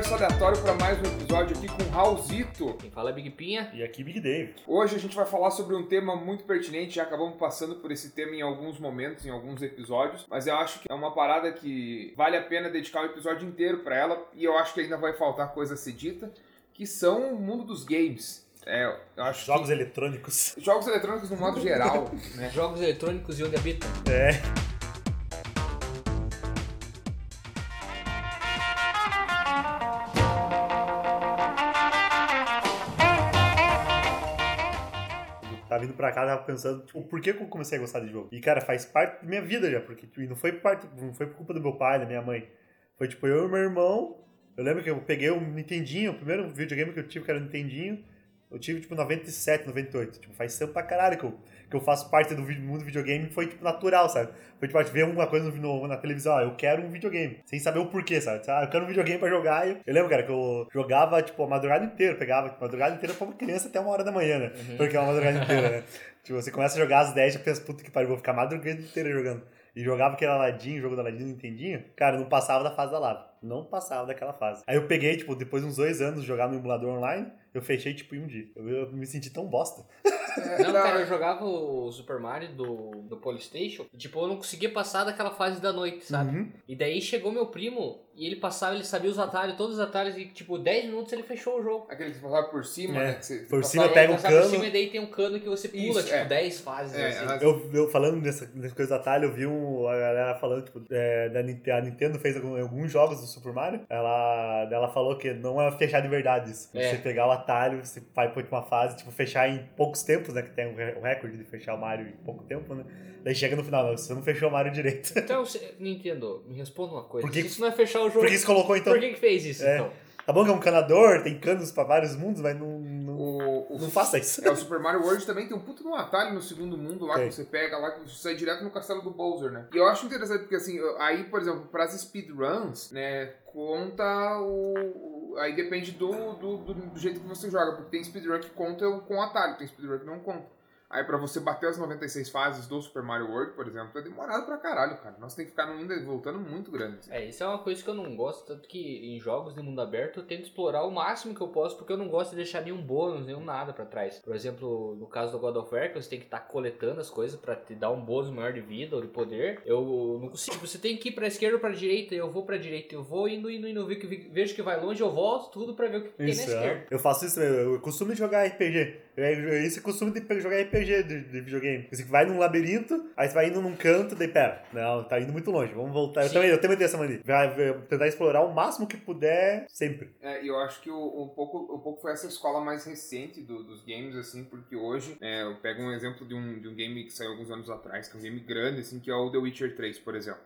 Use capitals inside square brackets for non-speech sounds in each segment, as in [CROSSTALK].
Universo Aleatório para mais um episódio aqui com o Raulzito. Quem fala é Big Pinha. E aqui Big Dave. Hoje a gente vai falar sobre um tema muito pertinente, já acabamos passando por esse tema em alguns momentos, em alguns episódios, mas eu acho que é uma parada que vale a pena dedicar o episódio inteiro para ela e eu acho que ainda vai faltar coisa a ser dita, que são o mundo dos games. É, eu acho Jogos que... eletrônicos. Jogos eletrônicos no modo geral, [LAUGHS] né? Jogos eletrônicos e onde habitam. É. vindo pra cá, tava pensando, tipo, por que eu comecei a gostar de jogo? E, cara, faz parte da minha vida já, porque tipo, não foi parte, não foi por culpa do meu pai, da minha mãe. Foi tipo, eu e meu irmão. Eu lembro que eu peguei um Nintendinho, o primeiro videogame que eu tive, que era o Nintendinho. Eu tive, tipo, 97, 98. Tipo, faz tempo pra caralho que eu, que eu faço parte do mundo videogame. Foi, tipo, natural, sabe? Foi, tipo, ver alguma coisa no, na televisão. Ah, eu quero um videogame. Sem saber o porquê, sabe? Ah, eu quero um videogame pra jogar. Eu, lembro, cara, que eu jogava, tipo, a madrugada inteira. Pegava, tipo, a madrugada inteira pra uma criança até uma hora da manhã, né? Porque é uma madrugada [LAUGHS] inteira, né? Tipo, você começa a jogar às 10 e pensa, puta que pariu, vou ficar a madrugada inteira jogando. E jogava aquele Aladdin, jogo do Aladdin, não entendinho. Cara, não passava da fase da lava. Não passava daquela fase. Aí eu peguei, tipo, depois de uns dois anos jogar no emulador online, eu fechei, tipo, em um dia. Eu, eu me senti tão bosta. [LAUGHS] Não, cara, eu jogava o Super Mario do, do Polystation e, tipo, eu não conseguia passar daquela fase da noite, sabe? Uhum. E daí chegou meu primo e ele passava, ele sabia os atalhos, todos os atalhos, e, tipo, 10 minutos ele fechou o jogo. Aquele que você passava por cima, É, né? você- por cima pega um passava por cano. cima e daí tem um cano que você pula, Isso, tipo, é. 10 fases, É, assim. Eu, eu falando nessa, nessa coisa do atalho, eu vi um, a galera falando, tipo, é, da Nintendo, a Nintendo fez algum- alguns jogos do Super Mario. Ela, ela falou que não é fechar de verdade isso. É. Você pegar o atalho, você vai pra uma fase, tipo, fechar em poucos tempos, né? Que tem o re- o recorde de fechar o Mario em pouco tempo, né? Daí chega no final, não, você não fechou o Mario direito. Então, você- Nintendo, me responda uma coisa. Por que- isso não é fechar o jogo, Por que você colocou então? por que que fez isso, É. então? Tá bom que é um canador, tem canos pra vários mundos, mas não, não, O, o, não faça isso. É, o Super Mario World também tem um puto no atalho no segundo mundo lá Tem. que você pega lá, que você sai direto no castelo do Bowser, né? E eu acho interessante porque assim, aí, por exemplo, pras speedruns, né, conta o. Aí depende do, do, do, do jeito que você joga, porque tem speedrun que conta com atalho, tem speedrun que não conta. Aí pra você bater as 96 fases do Super Mario World, por exemplo, é demorado pra caralho, cara. Nós tem que ficar indo e voltando muito grande. assim. É, isso é uma coisa que eu não gosto, tanto que em jogos de mundo aberto eu tento explorar o máximo que eu posso, porque eu não gosto de deixar nenhum bônus, nenhum nada pra trás. Por exemplo, no caso do God of War, que você tem que estar coletando as coisas pra te dar um bônus maior de vida ou de poder, eu não consigo. Você tem que ir pra esquerda ou pra direita, eu vou pra direita, eu vou indo, indo, indo, ve- ve- vejo que vai longe, eu volto tudo pra ver o que tem na Isso, esquerda. é. eu faço isso, eu, eu costumo jogar RPG. Eu, eu, esse é costume de jogar RPG de, de videogame. Você vai num labirinto, aí você vai indo num canto, daí pera, não, tá indo muito longe, vamos voltar. Eu também, eu também tenho essa mania. Vai, vai tentar explorar o máximo que puder, sempre. É, e eu acho que o, um, pouco, um pouco foi essa escola mais recente do- dos games, assim, porque hoje, é, eu pego um exemplo de um, de um game que saiu alguns anos atrás, que é um game grande, assim, que é o The Witcher 3, por exemplo.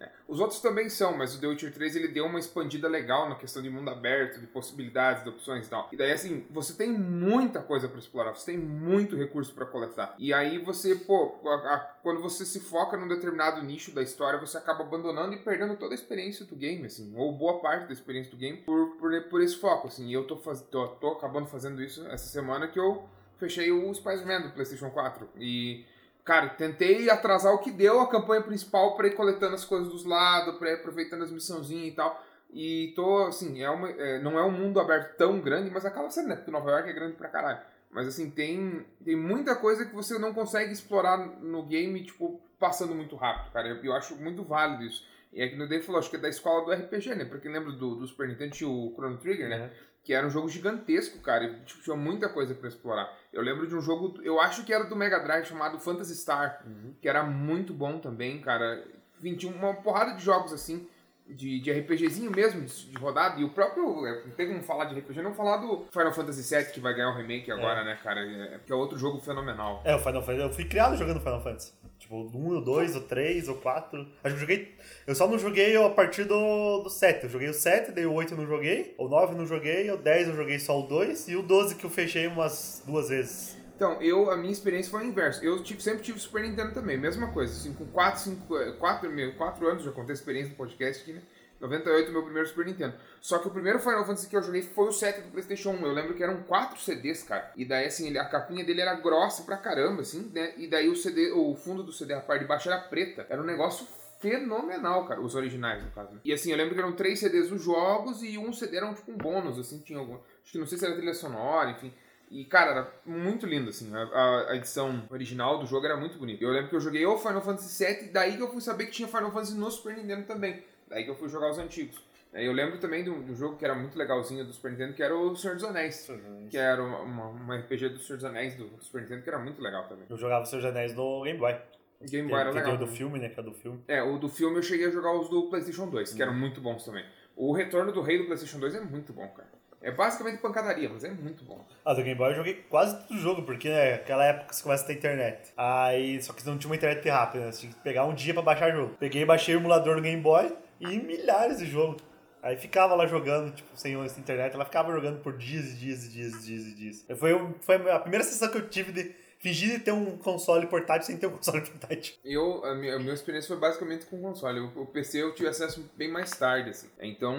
Né? Os outros também são, mas o The Witcher 3 ele deu uma expandida legal na questão de mundo aberto, de possibilidades, de opções e tal. E daí, assim, você tem muita coisa pra explorar, você tem muito recurso pra coletar. E aí você, pô, a- a- quando você se foca num determinado nicho da história, você acaba abandonando e perdendo toda a experiência do game, assim, ou boa parte da experiência do game por, por, por esse foco, assim. E eu tô, faz, tô, tô acabando fazendo isso essa semana que eu fechei o Spider-Man do PlayStation 4. E Cara, tentei atrasar o que deu a campanha principal pra ir coletando as coisas dos lados, pra ir aproveitando as missãozinhas e tal. E tô, assim, é uma, é, não é um mundo aberto tão grande, mas acaba sendo, né? Porque Nova York é grande pra caralho. Mas, assim, tem, tem muita coisa que você não consegue explorar no game, tipo, passando muito rápido, cara. Eu, eu acho muito válido isso. E aqui no Dave falou, acho que é da escola do RPG, né? Pra quem lembra do, do Super Nintendo, o Chrono Trigger, né? Que era um jogo gigantesco, cara. E, tipo, tinha muita coisa pra explorar. Eu lembro de um jogo, eu acho que era do Mega Drive, chamado Phantasy Star, que era muito bom também, cara. Enfim, tinha uma porrada de jogos assim, de, de RPGzinho mesmo, de, rodada. E o próprio. é, Não tem como falar de RPG, não falar do Final Fantasy VII, que vai ganhar o remake agora, né, cara? É, porque é outro jogo fenomenal. É, o Final Fantasy, eu fui criado jogando Final Fantasy. Tipo, o 1, o 2, o 3, o 4. Acho que eu joguei. Eu só não joguei a partir do, do 7. Eu joguei o 7, daí o 8 eu não joguei. O 9 eu não joguei, o 10 eu joguei só o 2. E o 12 que eu fechei umas duas vezes. Então, eu, a minha experiência foi o inverso. Eu sempre tive Super Nintendo também, mesma coisa. Assim, com 4, 5, 4, 4 anos, já contei a experiência no podcast aqui, né? 98, meu primeiro Super Nintendo. Só que o primeiro Final Fantasy que eu joguei foi o 7 do PlayStation 1. Eu lembro que eram 4 CDs, cara. E daí, assim, a capinha dele era grossa pra caramba, assim, né? E daí o CD, o fundo do CD, a parte de baixo era preta. Era um negócio fenomenal, cara. Os originais, no caso. E assim, eu lembro que eram três CDs dos jogos e um CD era um, tipo um bônus, assim, tinha algum. Acho que não sei se era trilha sonora, enfim. E, cara, era muito lindo, assim. A, a- edição original do jogo era muito bonita. Eu lembro que eu joguei o Final Fantasy VII, daí que eu fui saber que tinha Final Fantasy no Super Nintendo também. Daí que eu fui jogar os antigos. Eu lembro também de um, jogo que era muito legalzinho do Super Nintendo, que era o Senhor dos Anéis. Que era uma, uma, RPG do Senhor dos Anéis do Super Nintendo, que era muito legal também. Eu jogava os seus anéis no Game Boy. Game Que, Boy era que legal. o do filme, né? Que é do filme. É, o do filme eu cheguei a jogar os do PlayStation 2, que eram muito bons também. O Retorno do Rei do PlayStation 2 é muito bom, cara. É basicamente pancadaria, mas é muito bom. Ah, do Game Boy eu joguei quase todo o jogo, porque né, naquela época você começa a ter internet. Aí, só que não tinha uma internet rápida, né? Você tinha que pegar um dia pra baixar jogo. Peguei e baixei o emulador no Game Boy e milhares de jogos. Aí ficava lá jogando, tipo, sem internet, ela ficava jogando por dias e dias e dias e dias e dias. Foi, foi a primeira sensação que eu tive de fingir de ter um console portátil sem ter um [LAUGHS] console portátil. Eu, a minha, a minha experiência foi basicamente com o console. O, o PC eu tive acesso bem mais tarde, assim. Então,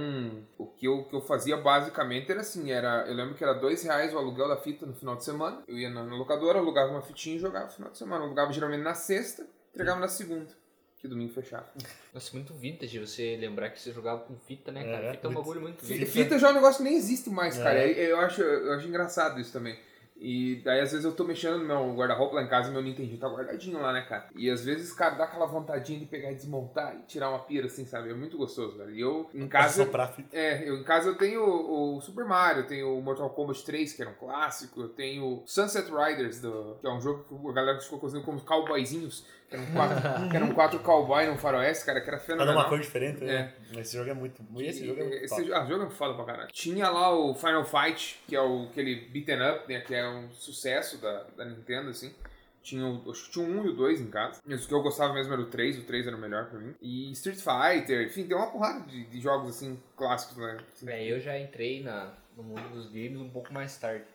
o que eu, que eu fazia basicamente era assim, era, eu lembro que era dois reais o aluguel da fita no final de semana. Eu ia na, na locadora, alugava uma fitinha e jogava no final de semana. Eu alugava geralmente na sexta, entregava na segunda. Que domingo fechava. Nossa, muito vintage você lembrar que você jogava com fita, né, É, cara? fita é um bagulho muito vintage. Fita já é um negócio que nem existe mais, É. cara. Eu, acho, eu acho engraçado isso também. E daí, às vezes, eu tô mexendo no meu guarda-roupa lá em casa e meu Nintendo tá guardadinho lá, né, cara? E às vezes, cara, dá aquela vontadinha de pegar e desmontar e tirar uma pira, assim, sabe? É muito gostoso, velho. E eu, em casa. Soprar a fita. É, eu em casa eu tenho o o Super Mario, eu tenho o Mortal Kombat 3, que era um clássico, eu tenho Sunset Riders, do, que é um jogo que a galera ficou conhecendo como cowboyzinhos, eram quatro, [LAUGHS] que eram quatro cowboy num faroeste, cara, que era Cada fenomenal. uma cor diferente, né? Esse jogo é muito. Esse jogo é muito Esse, top. ah, jogo é foda pra caralho. Tinha lá o Final Fight, que é o, aquele beaten up, né? Que é um sucesso da, da Nintendo, assim. Tinha o, acho que tinha 1 e o 2 em casa. Mas o que eu gostava mesmo era o 3, o 3 era o melhor pra mim. E Street Fighter, enfim, tem uma porrada de, de jogos assim, clássicos, né? Assim, É, eu já entrei na, no mundo dos games um pouco mais tarde.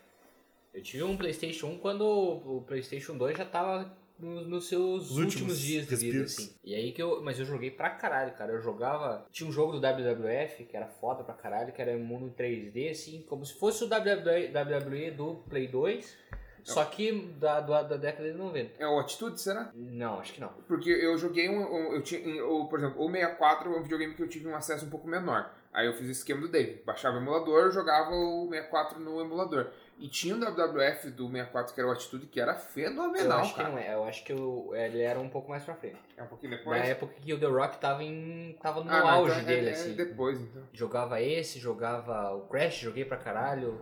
Eu tive um PlayStation 1 quando o PlayStation 2 já tava no- nos seus Os últimos, últimos dias de vida, assim. E aí que eu. Mas eu joguei pra caralho, cara. Eu jogava. Tinha um jogo do WWF que era foda pra caralho, que era um mundo em 3D, assim, como se fosse o WWE, WWE do Play 2, só que da, da, da década de 90. É o Atitude, será? Não, acho que não. Porque eu joguei um. um- eu tinha, o, por exemplo, o 64 é um videogame que eu tive um acesso um pouco menor. Aí eu fiz o esquema do Dave. Baixava o emulador, jogava o 64 no emulador. E tinha um WWF do 64 que era o Atitude, que era Eu fenomenal, acho que cara. não é. Eu acho que eu- ele era um pouco mais pra frente. É um pouquinho depois. Na época que o The Rock tava, em, tava no Ah, não, auge então é- dele, é assim. depois, então. Jogava esse, jogava o Crash, joguei pra caralho.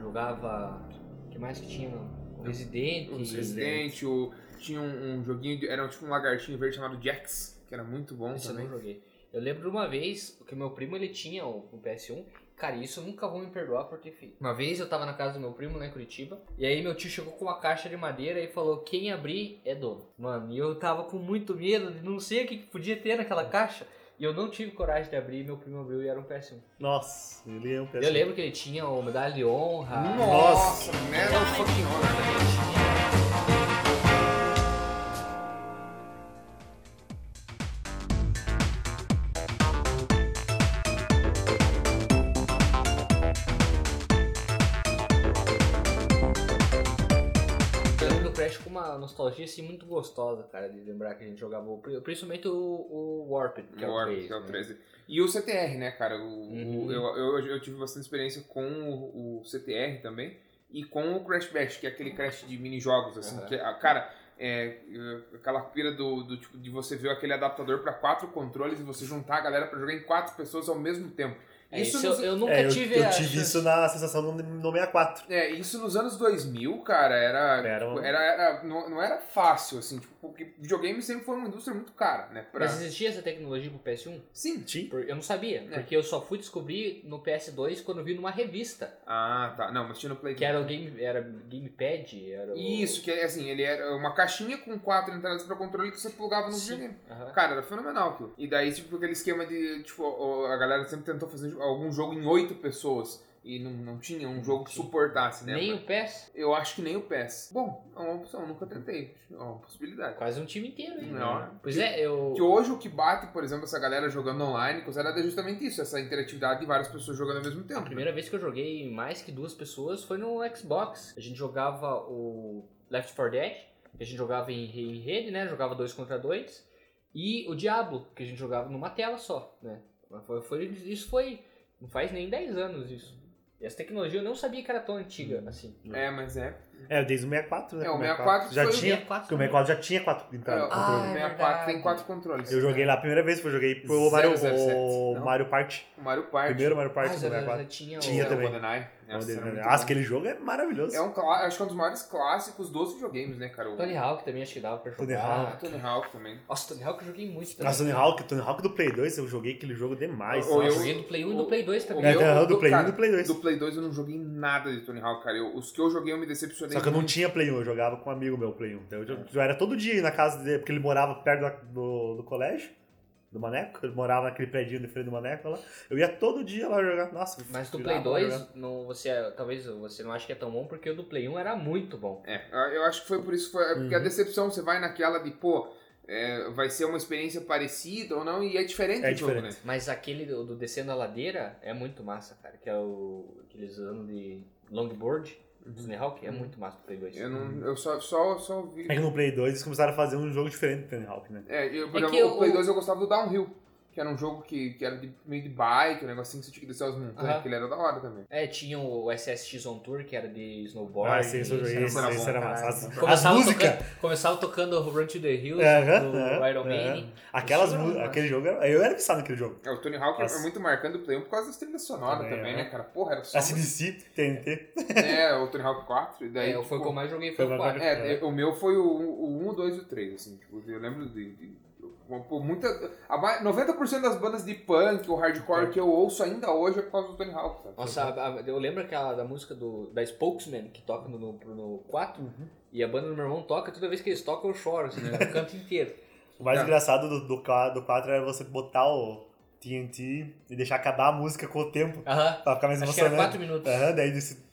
Jogava. O que mais que tinha? O Resident. O Resident, o, tinha um, um joguinho, de, era tipo um lagartinho verde chamado Jax, que era muito bom Esse eu também. não joguei. Eu lembro de uma vez que o meu primo ele tinha o, o PS1. Cara, isso eu nunca vou me perdoar por ter feito. Uma vez eu tava na casa do meu primo lá em Curitiba. E aí meu tio chegou com uma caixa de madeira e falou: Quem abrir é dono. Mano, e eu tava com muito medo de não sei o que que podia ter naquela caixa. E eu não tive coragem de abrir. Meu primo abriu e era um PS1. Nossa, ele é um PS1. Eu lembro que ele tinha o medalha de honra. Nossa, Medal of fucking nostalgia assim muito gostosa, cara, de lembrar que a gente jogava, principalmente o, o Warped, que é o Warp, 3. que é o né? 13. E o CTR, né, cara? O, Uhum. o- eu, eu, eu tive bastante experiência com o, CTR também. E com o Crash Bash, que é aquele Crash de mini-jogos, assim. Uhum. Que, é- cara, é, é, aquela pira do, do tipo, de você ver aquele adaptador para quatro controles e você juntar a galera para jogar em quatro pessoas ao mesmo tempo. É, Isso isso nos- eu, eu nunca É, eu, tive eu a tive chance- isso na sensação no, no 64. É, isso nos anos 2000, cara, era. Era um- era, era- não, não era fácil, assim, tipo, porque videogame sempre foi uma indústria muito cara, né? Pra... Mas existia essa tecnologia pro PS1? Sim. Tinha. Por- Eu não sabia, É. porque eu só fui descobrir no PS2 quando eu vi numa revista, Ah, tá. Não, mas tinha no Play que era o game, era Gamepad, era o... Isso, que assim, ele era uma caixinha com quatro entradas para controle que você plugava no Sim. videogame. Aham. Cara, era fenomenal aquilo. E daí, tipo, aquele esquema de, tipo, a galera sempre tentou fazer algum jogo em oito pessoas. E não, não tinha um jogo que suportasse, né? Nem o PES, Eu acho que nem o PES. Bom, é uma opção, nunca tentei. É uma possibilidade. quase um time inteiro, hein? Não. Pois é, eu... Que hoje o que bate, por exemplo, essa galera jogando online, considerada é justamente isso, essa interatividade de várias pessoas jogando ao mesmo tempo. A primeira vez que eu joguei mais que duas pessoas foi no Xbox. A gente jogava o Left 4 Dead, que a gente jogava em, em rede, né? Jogava dois contra dois. E o Diablo, que a gente jogava numa tela só, né? Foi, foi- isso foi. Não faz nem 10 anos isso. E essa tecnologia eu não sabia que era tão antiga assim. É, mas é. É, desde o 64, né? É, o O 64 já foi o tinha, 64 porque o 64 já tinha quatro É, o Ah, é 64 tem verdade. quatro controles. Eu joguei lá a primeira vez, foi eu joguei pro Zero Mario, zero sete, o? Mario Party. O Mario Party. Primeiro Mario Party Ah, do já, já 64. tinha, Tinha o... o também. GoldenEye. Nossa, Nossa, bom. aquele jogo é maravilhoso. É um, acho que é um dos maiores clássicos dos videogames, né, cara? O Tony Hawk também acho que dava pra Tony jogar. Hawk. Tony Hawk também. Nossa, Tony Hawk eu joguei muito também. Nossa, Tony Hawk, Tony Hawk do Play 2, eu joguei aquele jogo demais. Ou Eu eu- joguei do Play 1 e do Play 2 também. É, meu- tem do do Play 1 e do Play 2. Do Play 2 eu não joguei nada de Tony Hawk, cara. Eu- os que eu joguei eu me decepcionei Só que eu não muito. tinha Play 1, eu jogava com um amigo meu Play 1. Então eu, eu era todo dia na casa dele, porque ele morava perto da- do, do colégio, do Maneco. Ele morava naquele prédio de frente do Maneco lá. Eu ia todo dia lá jogar. Nossa, Mas do Play lá 2, jogar. não, você, talvez você não ache que é tão bom, porque o do Play 1 era muito bom. É, eu acho que foi por isso que foi. Porque a Uhum. decepção, você vai naquela de, pô, é, vai ser uma experiência parecida ou não, e é diferente É jogo, diferente. né? Mas aquele do, do Descendo a Ladeira é muito massa, cara. Que é o. Aqueles anos de longboard. Tony Hawk é muito massa pro Play 2. Eu, não, eu só, só, só vi. É que no Play 2 eles começaram a fazer um jogo diferente do Tony Hawk, né? É, eu, por É exemplo, que o Play o- 2 eu gostava do Downhill, que era um jogo que, que era de, meio de bike, um negocinho que você tinha que descer as montanhas, Aham. que ele era da hora também. É, tinha o SSX On Tour, que era de snowboard. Ah, sim, isso esse, era bom, era massa. As, as Começava músicas. Tocando, começava tocando o Run to the Hills Aham, do aham, Iron. Maiden. Aquelas Isso era músicas, aquele jogo, era- eu era viciado naquele jogo. É, o Tony Hawk Nossa. é muito marcando o Play 1 por causa das trilhas sonoras Também, também, é. né, cara? Porra, era só. ACDC, TNT. é, o Tony Hawk 4, e daí. É, foi o tipo, que eu mais joguei, foi Foi o mais 4. bacana. É, o meu foi o, o 1, o 2 e o 3, assim, tipo, eu lembro de. de muita, a mai- 90% das bandas de punk ou hardcore que eu ouço ainda hoje é por causa do Tony Hawk, sabe? Nossa, a- a- eu lembro aquela da música do, da Spokesman, que toca no, no, no 4, Uhum. e a banda do meu irmão toca, toda vez que eles tocam eu choro, assim, né, [LAUGHS] o canto inteiro. O mais Tá. engraçado do, do, do 4 era você botar o TNT e deixar acabar a música com o tempo. Aham, Pra ficar mais acho que era emocionante. 4 minutos. Aham, daí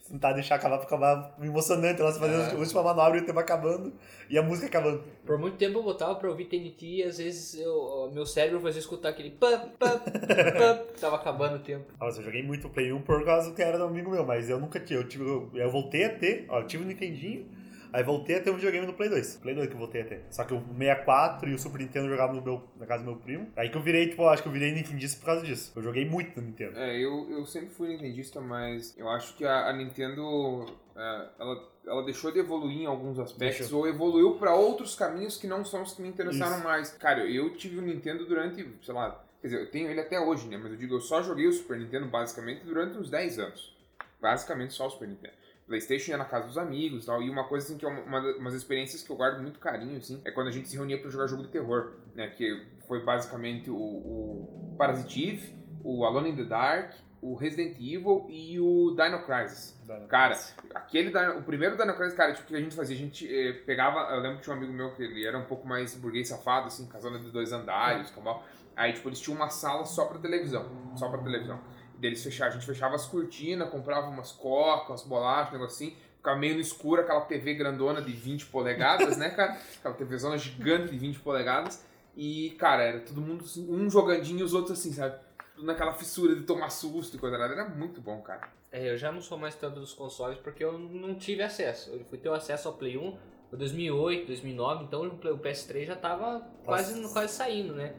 tentar deixar acabar, pra acabar emocionante. Ela fazendo Aham. a última manobra e o tempo acabando e a música acabando. Por muito tempo eu botava pra ouvir TNT e às vezes eu, meu cérebro fazia escutar aquele pam, pam, [LAUGHS] pam, que tava acabando o tempo. Nossa, eu joguei muito Play 1 por causa que era do amigo meu, mas eu nunca tinha. Eu, tive, eu, eu voltei a ter, ó, eu tive o Nintendinho, aí voltei a ter um videogame no Play 2. Play 2 que eu voltei a ter. Só que o 64 e o Super Nintendo jogava no meu, na casa do meu primo. Aí que eu virei, tipo, acho que eu virei Nintendista por causa disso. Eu joguei muito no Nintendo. É, eu, eu sempre fui nintendista, mas eu acho que a, a Nintendo, é, ela, ela deixou de evoluir em alguns aspectos, Deixou. ou evoluiu pra outros caminhos que não são os que me interessaram Isso. mais. Cara, eu tive o Nintendo durante, sei lá, quer dizer, eu tenho ele até hoje, né, mas eu digo, eu só joguei o Super Nintendo basicamente durante uns 10 anos. Basicamente só o Super Nintendo. Playstation ia na casa dos amigos e tal, e uma coisa assim que é uma, uma umas experiências que eu guardo muito carinho, assim, é quando a gente se reunia pra jogar jogo de terror, né, que foi basicamente o, o Parasitive, o Alone in the Dark, o Resident Evil e o Dino Crisis. Cara, aquele Dino- o primeiro Dino Crisis, cara, tipo, que a gente fazia? A gente eh, pegava, eu lembro que tinha um amigo meu que ele era um pouco mais burguês safado, assim, casando de dois andares, cambal. Aí, tipo, eles tinham uma sala só pra televisão, só pra televisão. E daí eles fechavam, a gente fechava as cortinas, comprava umas cocas, umas bolachas, um negócio assim, ficava meio no escuro, aquela TV grandona de 20 polegadas, né, cara? [LAUGHS] Aquela TVzona gigante de 20 polegadas. E, cara, era todo mundo assim, um jogandinho e os outros assim, sabe? Tudo naquela fissura de tomar susto e coisa nada. Era muito bom, cara. É, eu já não sou mais tanto dos consoles porque eu não tive acesso. Eu fui ter acesso ao Play 1 em 2008, 2009, então o PS3 já tava quase, quase saindo, né?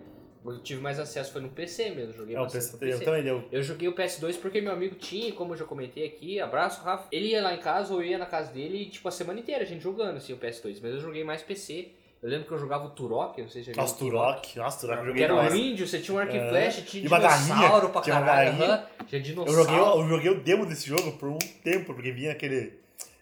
Eu tive mais acesso foi no PC mesmo, joguei É, o PC, no eu PC. também deu. Eu joguei o PS2 porque meu amigo tinha, como eu já comentei aqui, abraço, Rafa. Ele ia lá em casa ou eu ia na casa dele, tipo, a semana inteira a gente jogando, assim, o PS2. Mas eu joguei mais PC. Eu lembro que eu jogava o Turok, não sei se já Nossa, o Turok. Nossa, Turok eu Que joguei era um índio, você tinha um arco e É. flecha, tinha E dinossauro garrinha, pra tinha caralho. garrinha. aham. Tinha Eu dinossauro. joguei, eu joguei o demo desse jogo por um tempo, porque vinha aquele.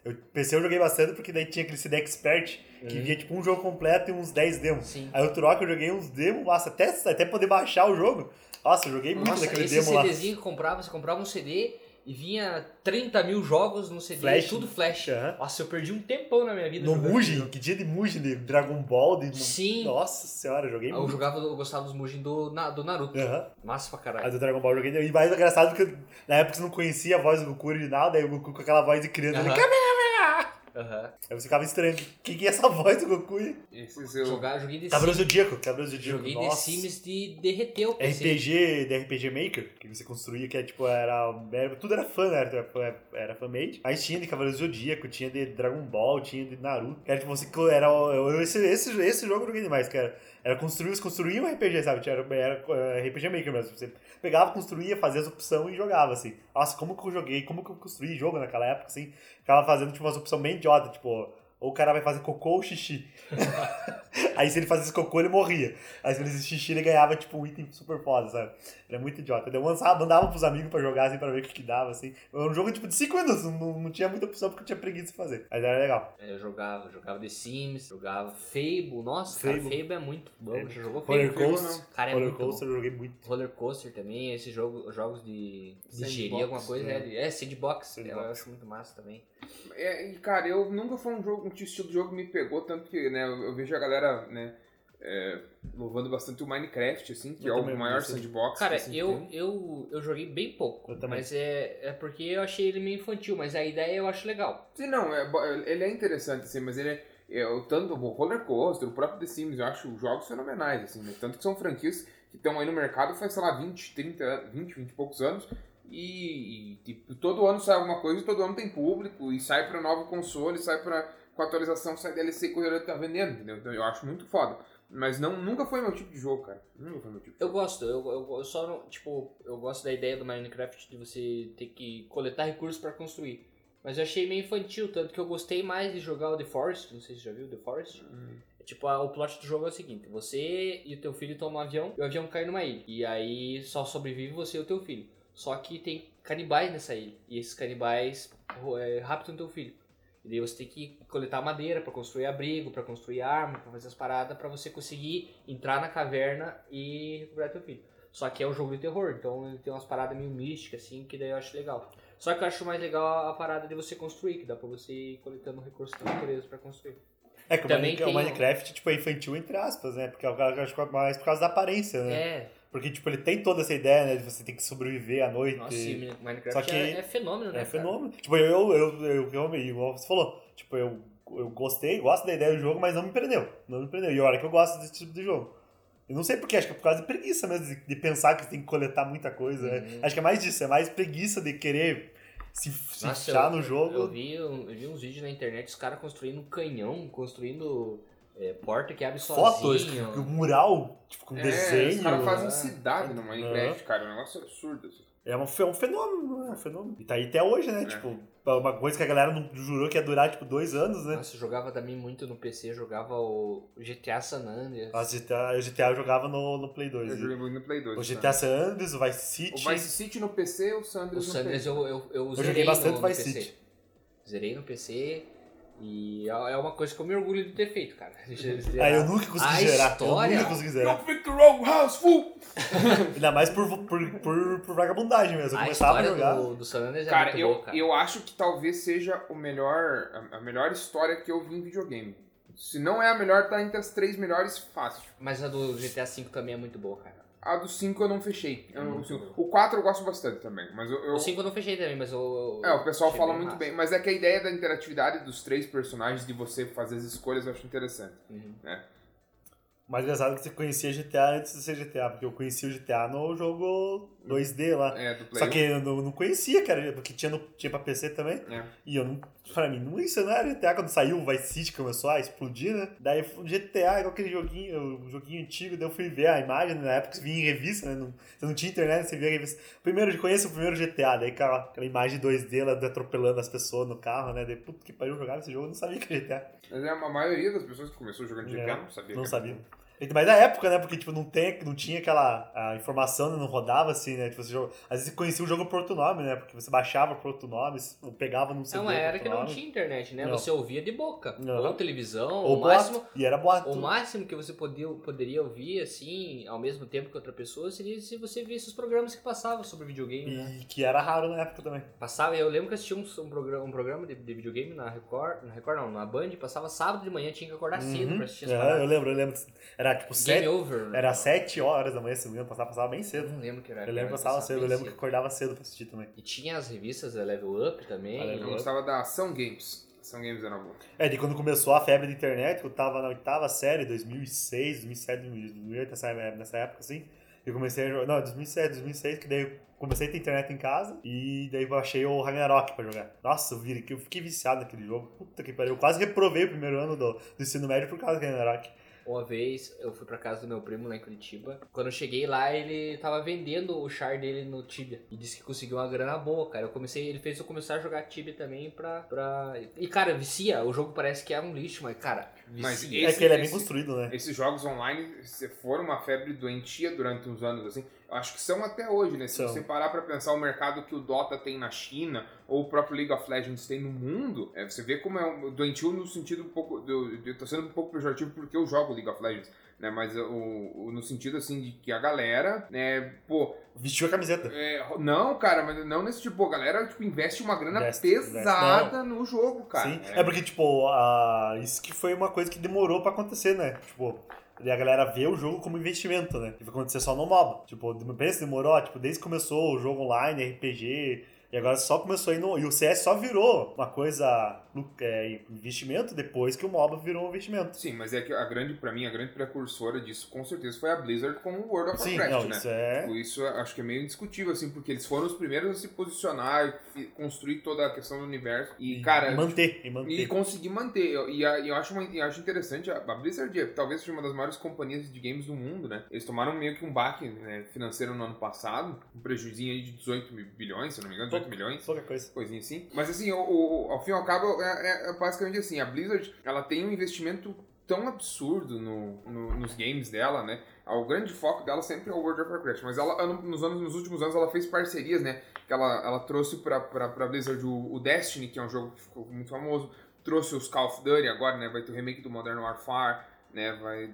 Eu PC eu joguei bastante porque daí tinha aquele CD Expert que Uhum. vinha tipo um jogo completo e uns 10 demos. Sim. Aí o Turok eu joguei uns demos, nossa, até, até poder baixar o jogo. Nossa, eu joguei muito Nossa, daquele esse demo lá. CDzinho que comprava, você comprava um CD e vinha 30 mil jogos no CD, Flash. tudo flash. Aham. Nossa, eu perdi um tempão na minha vida No Mugen, que dia de Mugen, de Dragon Ball, de... Sim. Nossa senhora, eu joguei Eu muito. jogava, eu gostava dos Mugen do, na- do Naruto. Aham. Massa pra A caralho. do Dragon Ball eu joguei. E mais engraçado porque na época você não conhecia a voz do Goku original, daí o Goku com aquela voz de criança, ele, Aham. Aí você ficava estranho. Quem que é essa [LAUGHS] voz do Goku? aí? Esses eu. Jogar, joguei Cavaleiro Sims. Zodíaco, Cavaleiro Zodíaco. Joguei The Nossa. Sims de derreter o PC. RPG, de RPG Maker, que você construía, que é tipo, era, era- Tudo era fã, né? Era, era fan-made. Aí tinha de Cavaleiro Zodíaco, tinha de Dragon Ball, tinha de Naruto. Era tipo, você. Era, eu- esse, esse, esse jogo eu joguei demais, cara. Era construir, você construía um RPG, sabe? Era, era eh, RPG Maker mesmo. Você pegava, construía, fazia as opções e jogava, assim. Nossa, como que eu joguei, como que eu construí jogo naquela época, assim. Ficava fazendo, tipo, umas opções bem idiota, tipo. Ou o cara vai fazer cocô ou xixi. [LAUGHS] Aí se ele fazia esse cocô, ele morria. Aí se ele fazia xixi, ele ganhava, tipo, um item super foda, sabe? Ele é muito idiota. Eu mandava, mandava pros amigos pra jogar, assim, pra ver o que que dava, assim. Era um jogo, tipo, de 5 minutos. Não, não tinha muita opção porque eu tinha preguiça de fazer. Mas era legal. É, Eu jogava, jogava The Sims, jogava Fable. Nossa, cara, Fable. Fable é muito bom. É. Já jogou Roller Fable? Coaster, Cara, é Roller muito bom. Coaster eu joguei muito. Roller Coaster também, esses jogo, jogos de, de Sandbox, gerir alguma coisa. né? É, é Sandbox, Sandbox. eu acho muito massa também. É, e cara, eu nunca foi um jogo, um estilo de jogo que me pegou, tanto que, né, eu, eu vejo a galera, né, é, louvando bastante o Minecraft, assim, que Eu é o maior sandbox. Cara, assim, eu, tem. eu, eu joguei bem pouco, mas é, é porque eu achei ele meio infantil, mas a ideia eu acho legal. Sim, não, é, bo- ele é interessante, assim, mas ele é, é o tanto o Roller Coaster, o próprio The Sims, eu acho jogos fenomenais, assim, né? Tanto que são franquias que estão aí no mercado faz, sei lá, 20, 30, anos, 20, 20 e poucos anos. E, e, tipo, todo ano sai alguma coisa, todo ano tem público, e sai pra novo console, sai pra, com atualização, sai DLC que o jogador tá vendendo, entendeu? Então eu acho muito foda. Mas não, nunca foi meu tipo de jogo, cara. Nunca foi meu tipo de Eu jogo. gosto, eu, eu, eu só não, tipo, eu gosto da ideia do Minecraft de você ter que coletar recursos pra construir. Mas eu achei meio infantil, tanto que eu gostei mais de jogar o The Forest, não sei se você já viu The Forest. Hum. Tipo, a- o plot do jogo é o seguinte: você e o teu filho estão no avião e o avião cai numa ilha. E aí só sobrevive você e o teu filho. Só que tem canibais nessa ilha. E esses canibais é, raptam o teu filho. E daí você tem que coletar madeira pra construir abrigo, pra construir arma, pra fazer as paradas, pra você conseguir entrar na caverna e recuperar teu filho. Só que é um jogo de terror, então ele tem umas paradas meio místicas, assim, que daí eu acho legal. Só que eu acho mais legal a, parada de você construir, que dá pra você ir coletando recursos da natureza pra construir. É que o, Também Minecraft, o tem Minecraft, tipo, é infantil entre aspas, né? Porque eu acho que é mais por causa da aparência, né? É, Porque, tipo, ele tem toda essa ideia, né? De você ter que sobreviver à noite. Nossa, e Minecraft Só que é, é fenômeno, né? É cara? fenômeno. Tipo, eu, eu, eu realmente, igual você falou, tipo, eu, eu gostei, gosto da ideia do jogo, mas não me prendeu. Não me prendeu. E olha que eu gosto desse tipo de jogo. Eu não sei porquê, acho que é por causa de preguiça mesmo, de, de pensar que tem que coletar muita coisa. né? Uhum. Acho que é mais disso, é mais preguiça de querer se, se Nossa, fechar eu- no jogo. Eu vi, eu vi uns vídeos na internet, os caras construindo um canhão, construindo é, porta que abre Fotos, sozinho. o mural, tipo, com É, desenho. Os caras fazem né? cidade no Minecraft, cara. É um negócio absurdo. assim. É um, fe- um fenômeno, né? Um fenômeno. E tá aí até hoje, né? É. Tipo, uma coisa que a galera não jurou que ia durar, tipo, dois anos, né? Nossa, eu jogava também muito no PC, eu jogava o GTA San Andreas. Nossa, GTA, o GTA eu jogava no, no Play 2. Eu joguei muito no Play 2. O? GTA San Andreas, o Vice O City. Vice City no PC e o San O Andreas San no Andreas PC. eu, eu, eu, joguei zerei bastante no, no Vice PC. City. Zerei no PC e é é uma coisa que eu me orgulho de ter feito, cara. [LAUGHS] Ah, eu nunca consegui A zerar. história- Eu nunca consegui zerar. Don't pick the wrong house, fool! [LAUGHS] Ainda mais por, por, por, por vagabundagem mesmo. Eu A começava a jogar. do, do San Andreas é Cara, muito eu, boa, cara. eu acho que talvez seja o melhor, a, a melhor história que eu vi em videogame. Se não é a melhor, tá entre as três melhores fácil. Mas a do GTA V também é muito boa, cara. A do 5 eu não fechei. Eu não- o 4 eu gosto bastante também, mas eu... eu- O 5 eu não fechei também, mas eu. É, o pessoal fala muito massa. bem, mas é que a ideia da interatividade dos três personagens, de você fazer as escolhas, eu acho interessante. Uhum. Mas engraçado que você conhecia GTA antes de ser GTA, porque eu conhecia o GTA no jogo 2D lá. É, do Play Só que eu não, não conhecia, cara, porque tinha, no, tinha pra PC também. É. E eu não. Pra mim, não, isso não era GTA quando saiu o Vice City começou a explodir, né? Daí o GTA, igual aquele joguinho, o joguinho antigo, daí eu fui ver a imagem, na época vinha em revista, né? Não, você não tinha internet, você via a revista. Primeiro, eu conheço o primeiro GTA, daí aquela, aquela imagem 2D lá atropelando as pessoas no carro, né? Daí, puta que pariu, eu jogava esse jogo, eu não sabia que era GTA. Mas é, a maioria das pessoas que começou jogando GTA É, não sabia. Não que era sabia. Mas da época, né? Porque, tipo, não, tem, não tinha aquela a informação, né, não rodava assim, né? Tipo, você joga- às vezes você conhecia o jogo por outro nome, né? Porque você baixava por outro nome, ou pegava num CD uma era que outro não nome. tinha internet, né? Não. Você ouvia de boca. Não. Ou televisão, Ou o boato. máximo. E era boato. O máximo que você podia, poderia ouvir, assim, ao mesmo tempo que outra pessoa, seria se você visse os programas que passavam sobre videogame, né? E que era raro na época também. Passava, eu lembro que assistia um, um programa, um programa de, de videogame na Record, na Record não, na Band, passava sábado de manhã, tinha que acordar cedo Uhum. pra assistir as É, eu lembro, eu lembro. Era tipo Game sete, over. era sete horas da manhã, se não me engano, passava, passava bem Eu cedo. não lembro que era. Eu lembro que passava cedo, eu lembro que acordava cedo pra assistir também. E tinha as revistas da Level Up também. A Level Eu Up. gostava da Ação Games. Ação Games era boa. É, de quando começou a febre da internet, eu tava na oitava série, 2006, 2007, 2008, nessa, nessa época, assim. Eu comecei a jogar. Não, 2007, 2006, que daí eu comecei a ter internet em casa e daí eu baixei o Ragnarok pra jogar. Nossa, eu, vi, eu fiquei viciado naquele jogo. Puta que pariu. Eu quase reprovei o primeiro ano do, do ensino médio por causa do Ragnarok. Uma vez eu fui pra casa do meu primo lá em Curitiba. Quando eu cheguei lá, ele tava vendendo o char dele no Tibia. E disse que conseguiu uma grana boa, cara. Eu comecei, ele fez eu começar a jogar Tibia também pra. pra... E cara, vicia. O jogo parece que é um lixo, mas, cara, Mas vicia. é Esse- que ele é bem esse- construído, né? Esses jogos online, se for uma febre doentia durante uns anos, assim, acho que são até hoje, né? Se São. você parar pra pensar o mercado que o Dota tem na China, ou o próprio League of Legends tem no mundo, é, você vê como é um doentio no sentido um pouco. do- Eu tô sendo um pouco pejorativo porque eu jogo League of Legends. Né, mas o, o- no sentido assim de que a galera, né, pô, Vestiu a camiseta. é, não, cara, mas não nesse tipo, a galera tipo, investe uma grana Investe, pesada no jogo, cara. Sim. É. porque, tipo, a... isso que foi uma coisa que demorou pra acontecer, né? Tipo, e a galera vê o jogo como investimento, né? E vai acontecer só no MOBA. Tipo, pensa, demorou, tipo, desde que começou o jogo online, RPG, e agora só começou aí no. E o CS só virou uma coisa. é, investimento depois que o MOBA virou um investimento. Sim, mas é que a grande, pra mim, a grande precursora disso, com certeza, foi a Blizzard com o World of Sim, Warcraft, não, né? isso é. Tipo, Isso acho que é meio indiscutível, assim, porque eles foram os primeiros a se posicionar e construir toda a questão do universo. E, cara, E manter, e manter. e conseguir manter. E e eu, acho, uma- eu acho interessante, a Blizzard talvez seja uma das maiores companhias de games do mundo, né? Eles tomaram meio que um baque né, financeiro no ano passado, um prejuízo aí de 18 bilhões, se não me engano, 18 milhões Pouca coisa. coisinha assim. Mas assim, o, o- ao fim e ao cabo, é, é basicamente assim, a Blizzard, ela tem um investimento tão absurdo no, no- nos games dela, né? O grande foco dela sempre é o World of Warcraft, mas ela, nos, anos, nos últimos anos, ela fez parcerias, né? Que ela, ela trouxe pra, pra, pra Blizzard o, o Destiny, que é um jogo que ficou muito famoso, trouxe os Call of Duty agora, né? Vai ter o remake do Modern Warfare, né? Vai...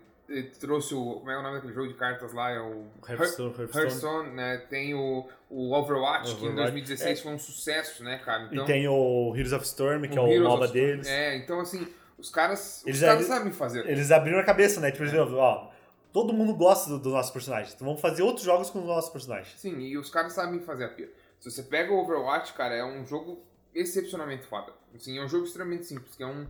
Trouxe o. Como é o nome daquele jogo de cartas lá? É o. Hearthstone, Hearthstone. Hearthstone, né? Tem o, o Overwatch, que em Overwatch. 2016 foi um sucesso, né, cara? Então, E tem o Heroes of Storm, que é o Heroes MOBA deles. É, então assim, os caras, Eles- os caras sabem fazer. Eles abriram a cabeça, né? Tipo, eles viram, ó, todo mundo gosta do- dos nossos personagens. Então vamos fazer outros jogos com os nossos personagens. Sim, e os caras sabem fazer a pira. Se você pega o Overwatch, cara, é um jogo excepcionalmente foda. Assim, é um jogo extremamente simples, que é um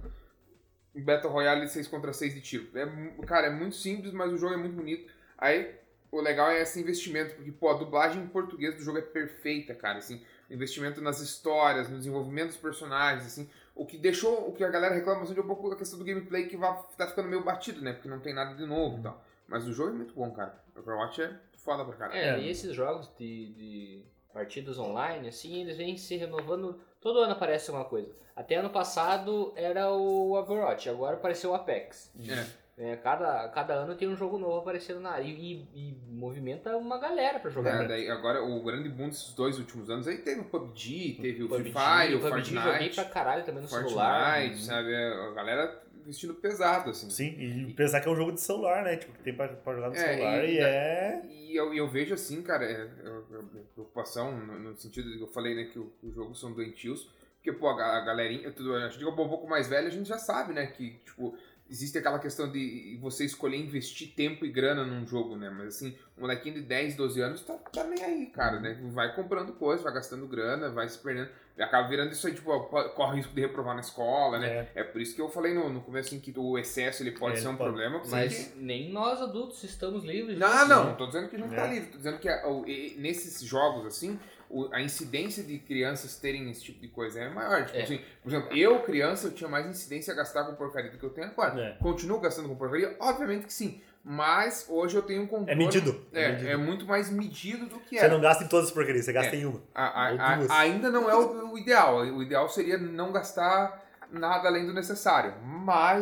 Battle Royale de 6 contra 6 de tiro. É, cara, é muito simples, mas o jogo é muito bonito. Aí, o legal é esse investimento, porque, pô, a dublagem em português do jogo é perfeita, cara, assim. Investimento nas histórias, no desenvolvimento dos personagens, assim. O que deixou, o que a galera reclama bastante é um pouco a questão do gameplay que vai, tá ficando meio batido, né? Porque não tem nada de novo e tal. Mas o jogo é muito bom, cara. O Overwatch é foda pra caralho. É, É. e esses jogos de, de partidas online, assim, eles vêm se renovando. Todo ano aparece uma coisa. Até ano passado era o Overwatch, agora apareceu o Apex. É. É, cada, cada ano tem um jogo novo aparecendo na área. E, e- movimenta uma galera pra jogar. É, daí agora o grande boom desses dois últimos anos aí teve o PUBG, teve o PUBG, Free Fire, o PUBG joguei Fortnite, pra caralho também no Fortnite, celular. Uhum. sabe? A galera vestindo pesado, assim. Sim, e pensar que é um jogo de celular, né? Tipo, que tem pra, pra jogar no É, celular e- e, é. E eu, eu vejo assim, cara, é, é, é preocupação no, no sentido de que eu falei, né, que os jogos são doentios. Porque, pô, a, a galerinha, tudo, a gente é um pouco mais velho, a gente já sabe, né, que, tipo, existe aquela questão de você escolher investir tempo e grana num jogo, né? Mas assim, um molequinho de 10, 12 anos tá, tá nem aí, cara, né? Vai comprando coisa, vai gastando grana, vai se perdendo. E acaba virando isso aí, tipo, ó, corre risco de reprovar na escola, né? É. É, por isso que eu falei no, no começo assim, que o excesso ele pode É, ser um pode. problema. Mas nem nós adultos estamos livres não, disso, não, né? não tô dizendo que a gente É. tá livre, tô dizendo que a- o- nesses jogos, assim, o- a incidência de crianças terem esse tipo de coisa é maior. Tipo É. assim, por exemplo, eu, criança, eu tinha mais incidência a gastar com porcaria do que eu tenho agora. É. Continuo gastando com porcaria? Obviamente que sim. Mas hoje eu tenho um controle. É medido. É, É medido. é muito mais medido do que Você era. não gasta em todas as porcarias, você gasta É. em uma. A- a- a- ainda não é o, o ideal. O ideal seria não gastar nada além do necessário.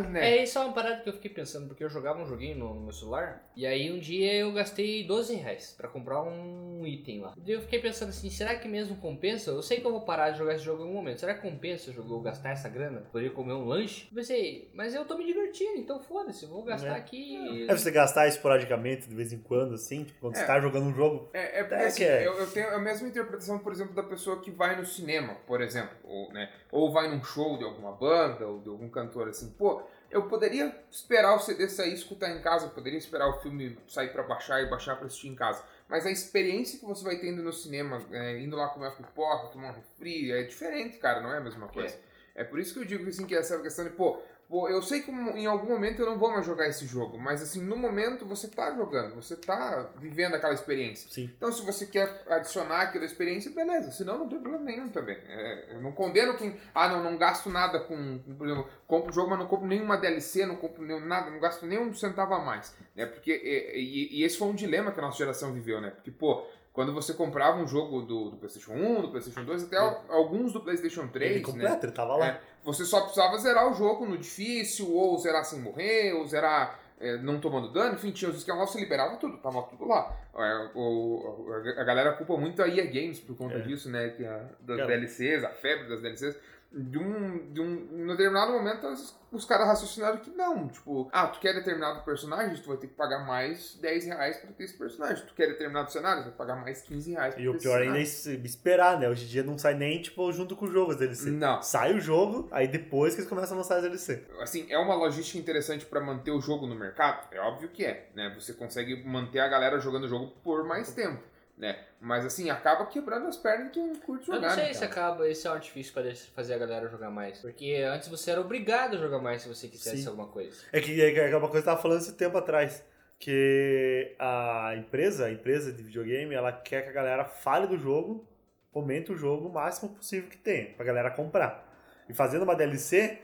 Né? É, isso é uma parada que eu fiquei pensando, porque eu jogava um joguinho no, no meu celular, e aí um dia eu gastei 12 reais pra comprar um item lá. Daí eu fiquei pensando assim, será que mesmo compensa? Eu sei que eu vou parar de jogar esse jogo em algum momento, será que compensa eu gastar essa grana? Poderia comer um lanche? Eu pensei, mas eu tô me divertindo, então foda-se, vou gastar É. aqui. É você gastar esporadicamente, de vez em quando, assim, tipo, quando É. você tá jogando um jogo. É, é porque É assim, é. Eu, eu tenho a mesma interpretação, por exemplo, da pessoa que vai no cinema, por exemplo, ou, né, ou vai num show de alguma banda, ou de algum cantor, assim, pô, eu poderia esperar o CD sair e escutar em casa, eu poderia esperar o filme sair pra baixar e baixar pra assistir em casa. Mas a experiência que você vai tendo no cinema, é, indo lá comer pipoca, tomar um refri, é diferente, cara, não é a mesma coisa. É por isso que eu digo assim, que essa questão de, pô, pô, eu sei que em algum momento eu não vou mais jogar esse jogo, mas assim, no momento você tá jogando, você tá vivendo aquela experiência. Sim. Então, se você quer adicionar aquela experiência, beleza. Senão, não tem problema nenhum também. É, eu não condeno quem. Ah, não, não gasto nada com. Por exemplo, compro o jogo, mas não compro nenhuma DLC, não compro nenhum, nada, não gasto nenhum centavo a mais. Né? Porque, e, e, e esse foi um dilema que a nossa geração viveu, né? Porque, pô, quando você comprava um jogo do, do PlayStation 1, do PlayStation 2, até É. alguns do PlayStation 3, Ele né? completo, ele tava lá. É, você só precisava zerar o jogo no difícil, ou zerar sem morrer, ou zerar é, não tomando dano, enfim, tinha os esquemas lá, você liberava tudo, tava tudo lá. É, o- a galera culpa muito a EA Games por conta É. disso, né? Que a, das. DLCs, a febre das DLCs. De um, de um, em um determinado momento, os, os caras raciocinaram que não. Tipo, ah, tu quer determinado personagem, tu vai ter que pagar mais 10 reais pra ter esse personagem. Tu quer determinado cenário, tu vai pagar mais 15 reais pra E ter o pior ainda é esperar, né? Hoje em dia não sai nem, tipo, junto com o jogo as DLC. Não. Sai o jogo, aí depois que eles começam a lançar as DLC. assim, é uma logística interessante pra manter o jogo no mercado? É óbvio que é, né? Você consegue manter a galera jogando o jogo por mais tempo, né? Mas assim, acaba quebrando as pernas de quem curte Eu jogar, não sei né, se acaba, esse é um artifício pra deixar- fazer a galera jogar mais. Porque antes você era obrigado a jogar mais se você quisesse Sim. alguma coisa. É que é que é uma coisa que eu tava falando esse tempo atrás. Que a empresa, a empresa de videogame, ela quer que a galera fale do jogo, comente o jogo o máximo possível que tem, pra galera comprar. E fazendo uma DLC,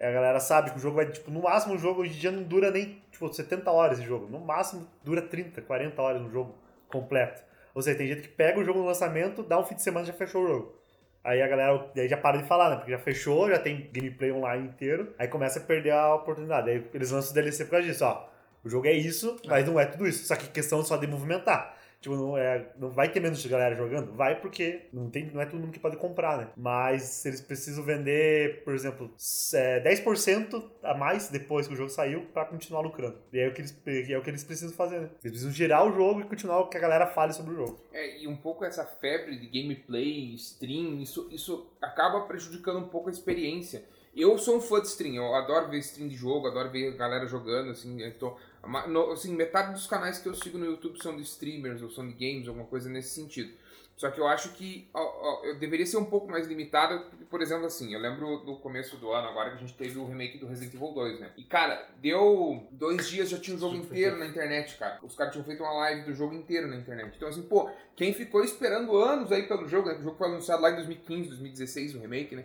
a galera sabe que o jogo vai, tipo, no máximo o jogo hoje em dia não dura nem, tipo, 70 horas de jogo. No máximo dura 30, 40 horas no jogo completo. Ou seja, tem gente que pega o jogo no lançamento, dá um fim de semana e já fechou o jogo. Aí a galera aí já para de falar, né? Porque já fechou, já tem gameplay online inteiro. Aí começa a perder a oportunidade. Aí eles lançam o DLC por causa disso, ó. O jogo é isso, mas não é tudo isso. Só que questão só de movimentar. Tipo, não, é, não vai ter menos galera jogando? Vai porque não, tem, não é todo mundo que pode comprar, né? Mas eles precisam vender, por exemplo, é, 10% a mais depois que o jogo saiu pra continuar lucrando. E é o que eles, é o que eles precisam fazer, né? Eles precisam girar o jogo e continuar que a galera fale sobre o jogo. É, e um pouco essa febre de gameplay, stream, isso, isso acaba prejudicando um pouco a experiência. Eu sou um fã de stream, eu adoro ver stream de jogo, adoro ver a galera jogando, assim, então, no- assim, metade dos canais que eu sigo no YouTube são de streamers ou são de games, alguma coisa nesse sentido. Só que eu acho que ó, ó, eu deveria ser um pouco mais limitada, porque, por exemplo, assim, eu lembro do começo do ano agora que a gente teve o remake do Resident Evil 2, né? E, cara, deu dois dias, já tinha o jogo inteiro na internet, cara. Os caras tinham feito uma live do jogo inteiro na internet. Então, assim, pô, quem ficou esperando anos aí pelo jogo, né? O jogo foi anunciado lá em 2015, 2016, o remake, né?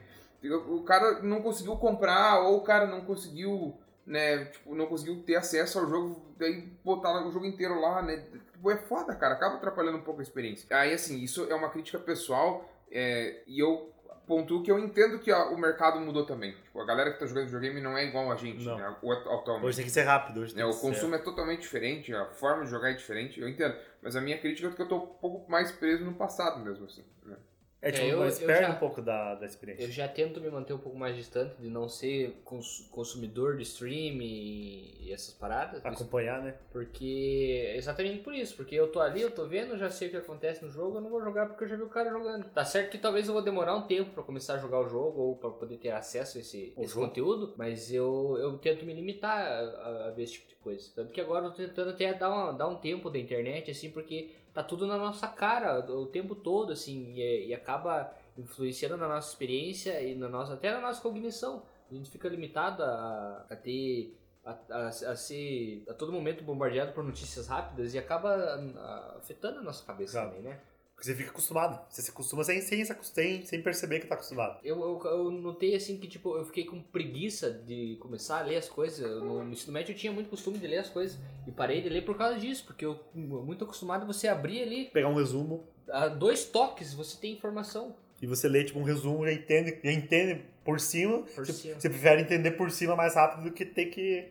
O cara não conseguiu comprar, ou o cara não conseguiu, né, tipo, não conseguiu ter acesso ao jogo, daí botar o jogo inteiro lá, né? Tipo, é foda, cara, acaba atrapalhando um pouco a experiência. Aí, assim, isso é uma crítica pessoal, é, e eu pontuo que eu entendo que a- o mercado mudou também. Tipo, a galera que tá jogando videogame não é igual a gente, Não. né, o- atualmente. Hoje tem que ser rápido. Hoje que o ser- consumo é totalmente diferente, a forma de jogar é diferente, eu entendo. Mas a minha crítica é que eu tô um pouco mais preso no passado mesmo, assim. Né? É, tipo, É, eu- mas perde já- um pouco da, da experiência. Eu já tento me manter um pouco mais distante de não ser cons- consumidor de stream e, e essas paradas. Acompanhar, né? Porque. Exatamente por isso. Porque eu tô ali, eu tô vendo, já sei o que acontece no jogo, eu não vou jogar porque eu já vi o cara jogando. Tá certo que talvez eu vou demorar um tempo pra começar a jogar o jogo ou pra poder ter acesso a esse, O esse jogo. conteúdo, mas eu, eu tento me limitar a, a- a ver esse tipo de coisa. Tanto que agora eu tô tentando até dar, uma- dar um tempo da internet, assim, porque tá tudo na nossa cara o tempo todo, assim, e, e acaba influenciando na nossa experiência e na nossa, até na nossa cognição. A gente fica limitado a, a ter a, a- a ser a todo momento bombardeado por notícias rápidas e acaba a- afetando a nossa cabeça também, né? Porque você fica acostumado. Você se acostuma sem, sem, sem, sem perceber que tá acostumado. Eu, eu, eu notei assim que tipo, eu fiquei com preguiça de começar a ler as coisas. No, no ensino médio eu tinha muito costume de ler as coisas e parei de ler por causa disso, porque eu muito acostumado a você abrir ali, Pegar um resumo a dois toques você tem informação. e você lê tipo um resumo e já entende, já entende por cima. Por você, cima. você prefere entender por cima mais rápido do que ter que.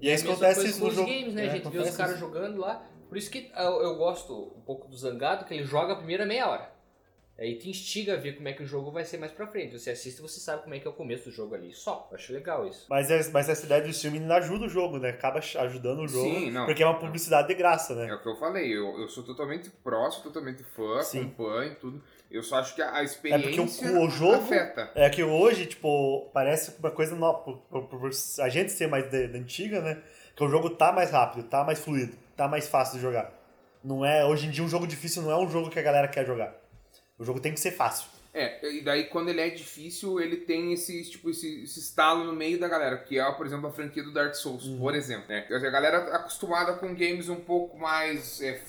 E É aí acontece isso no os jogo. games, né? É, a gente vê os caras jogando lá. Por isso que eu, eu gosto um pouco do Zangado, que ele joga a primeira meia hora. Aí te instiga a ver como é que o jogo vai ser mais pra frente. Você assiste e você sabe como é que é o começo do jogo ali. Só. Eu acho legal isso. Mas, é- mas essa ideia do streaming não ajuda o jogo, né? Acaba ajudando o jogo. Sim, não. Porque é uma publicidade de graça, né? É o que eu falei, eu, eu sou totalmente pró, sou totalmente fã, Sim. acompanho tudo. Eu só acho que a a É experiência porque o, o jogo. afeta. É que hoje, tipo, parece uma coisa nova. Por, por- por a gente ser mais da da antiga, né? Que o jogo tá mais rápido, tá mais fluido, tá mais fácil de jogar. Não é. Hoje em dia um jogo difícil não é um jogo que a galera quer jogar. O jogo tem que ser fácil. É, e daí quando ele é difícil, ele tem esse, tipo, esse, esse estalo no meio da galera, que é, por exemplo, a franquia do Dark Souls, Uhum. por exemplo. né? A galera acostumada com games um pouco mais é,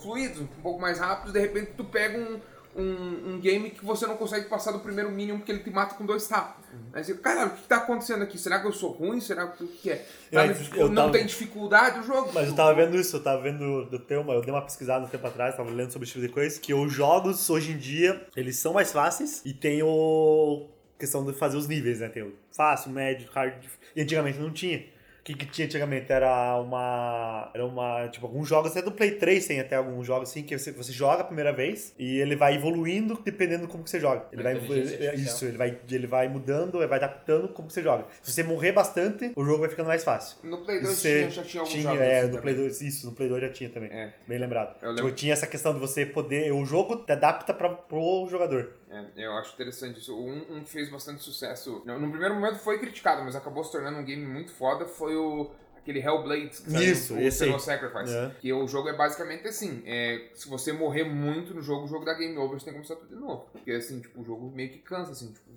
fluidos, um pouco mais rápidos, de repente tu pega um, um, um game que você não consegue passar do primeiro mínimo porque ele te mata com dois tapas. Uhum. Aí você, caralho, o que tá acontecendo aqui? Será que eu sou ruim? Será que o que é? Eu- Sabe, eu tipo, não tava- tem dificuldade o jogo? Mas eu tava vendo isso, eu tava vendo, eu, tenho uma, eu dei uma pesquisada um tempo atrás, tava lendo sobre esse tipo de coisa, que os jogos hoje em dia, eles são mais fáceis e tem o questão de fazer os níveis, né? Tem o fácil, médio, hard, e antigamente não tinha. O que, que tinha antigamente? Era uma. Era uma. Tipo, alguns jogos, até do Play 3 tem até alguns jogos assim, que você, você joga a primeira vez e ele vai evoluindo dependendo de como que você joga. Ele vai. Ele- isso, ele vai, ele vai mudando, ele vai adaptando como que você joga. Se você morrer bastante, o jogo vai ficando mais fácil. No Play 2 Você tinha, já tinha alguns tinha, jogos é, assim no. Play 2, isso, no Play 2 já tinha também. É. Bem lembrado. Eu Tipo, lembro. tinha essa questão de você poder. O jogo te adapta pra, pro jogador. É, eu acho interessante isso. Um, um que fez bastante sucesso. No, no primeiro momento foi criticado, mas acabou se tornando um game muito foda. Foi o. Aquele Hellblade, que saiu, Isso, o esse aí. Senua Sacrifice. É. Que o jogo é basicamente assim: é, se você morrer muito no jogo, o jogo dá game over, você tem que começar tudo de novo. Porque assim, tipo, o jogo meio que cansa, assim, tipo,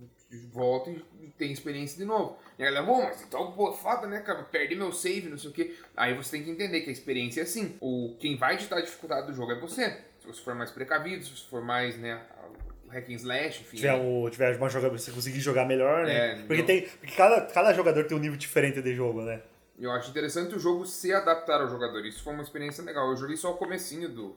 volta e tem experiência de novo. E a galera, bom, mas então, pô, foda, né, cara? Perdi meu save, não sei o quê. Aí você tem que entender que a experiência é assim. O, quem vai ditar a dificuldade do jogo é você. Se você for mais precavido, se você for mais, né, hack and slash, enfim. Tiver, o, tiver uma jogada você conseguir jogar melhor, né? É, porque não- tem. Porque cada, cada jogador tem um nível diferente de jogo, né? Eu acho interessante o jogo se adaptar ao jogador. Isso foi uma experiência legal. Eu joguei só o comecinho do,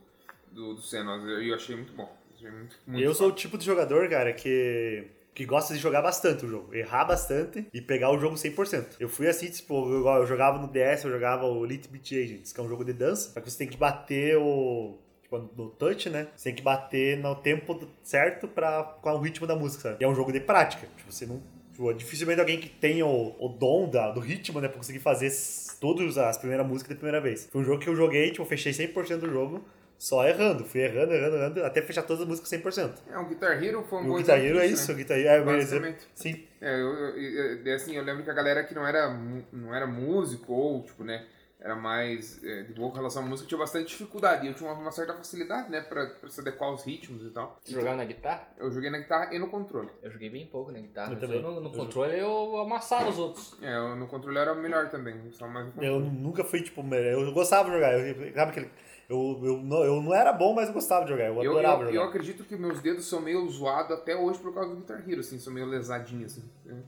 do, do Xenos e eu achei muito bom. Achei muito, muito eu sou o tipo de jogador, cara, que. Que gosta de jogar bastante o jogo, errar bastante e pegar o jogo 100%. Eu fui assim, tipo, eu, eu jogava no DS, eu jogava o Elite Beat Agents, que é um jogo de dança, só que você tem que bater o. Tipo, no touch, né? Você tem que bater no tempo certo pra, com o ritmo da música, sabe? E é um jogo de prática. Tipo, você não. Tipo, dificilmente alguém que tenha o, o dom da, do ritmo, né? Pra conseguir fazer todas as primeiras músicas da primeira vez. Foi um jogo que eu joguei, tipo, eu fechei 100% do jogo só errando. Fui errando, errando, errando, até fechar todas as músicas 100%. É, um Guitar Hero foi um bom o Guitar Hero é isso, né? o Guitar Hero é um exemplo. Basicamente. Sim. É, eu, eu, eu- assim, eu lembro que a galera que não era, não era músico ou, tipo, né, era mais é, de boa com relação à música, tinha bastante dificuldade. E eu tinha uma, uma certa facilidade, né, pra, pra se adequar aos ritmos e tal. Você jogava na guitarra? Eu joguei na guitarra e no controle. Eu joguei bem pouco na guitarra. Eu mas também. no, no Eu controle eu amassava os outros. É, eu- no controle eu era melhor também, só mais no. Eu nunca fui, tipo, melhor. eu gostava de jogar. Eu, sabe aquele. Eu, eu, não, eu não era bom, mas eu gostava de jogar. Eu Eu, adorava eu, eu jogar. acredito que meus dedos são meio zoados até hoje por causa do Guitar Hero, assim, são meio lesadinhos, assim.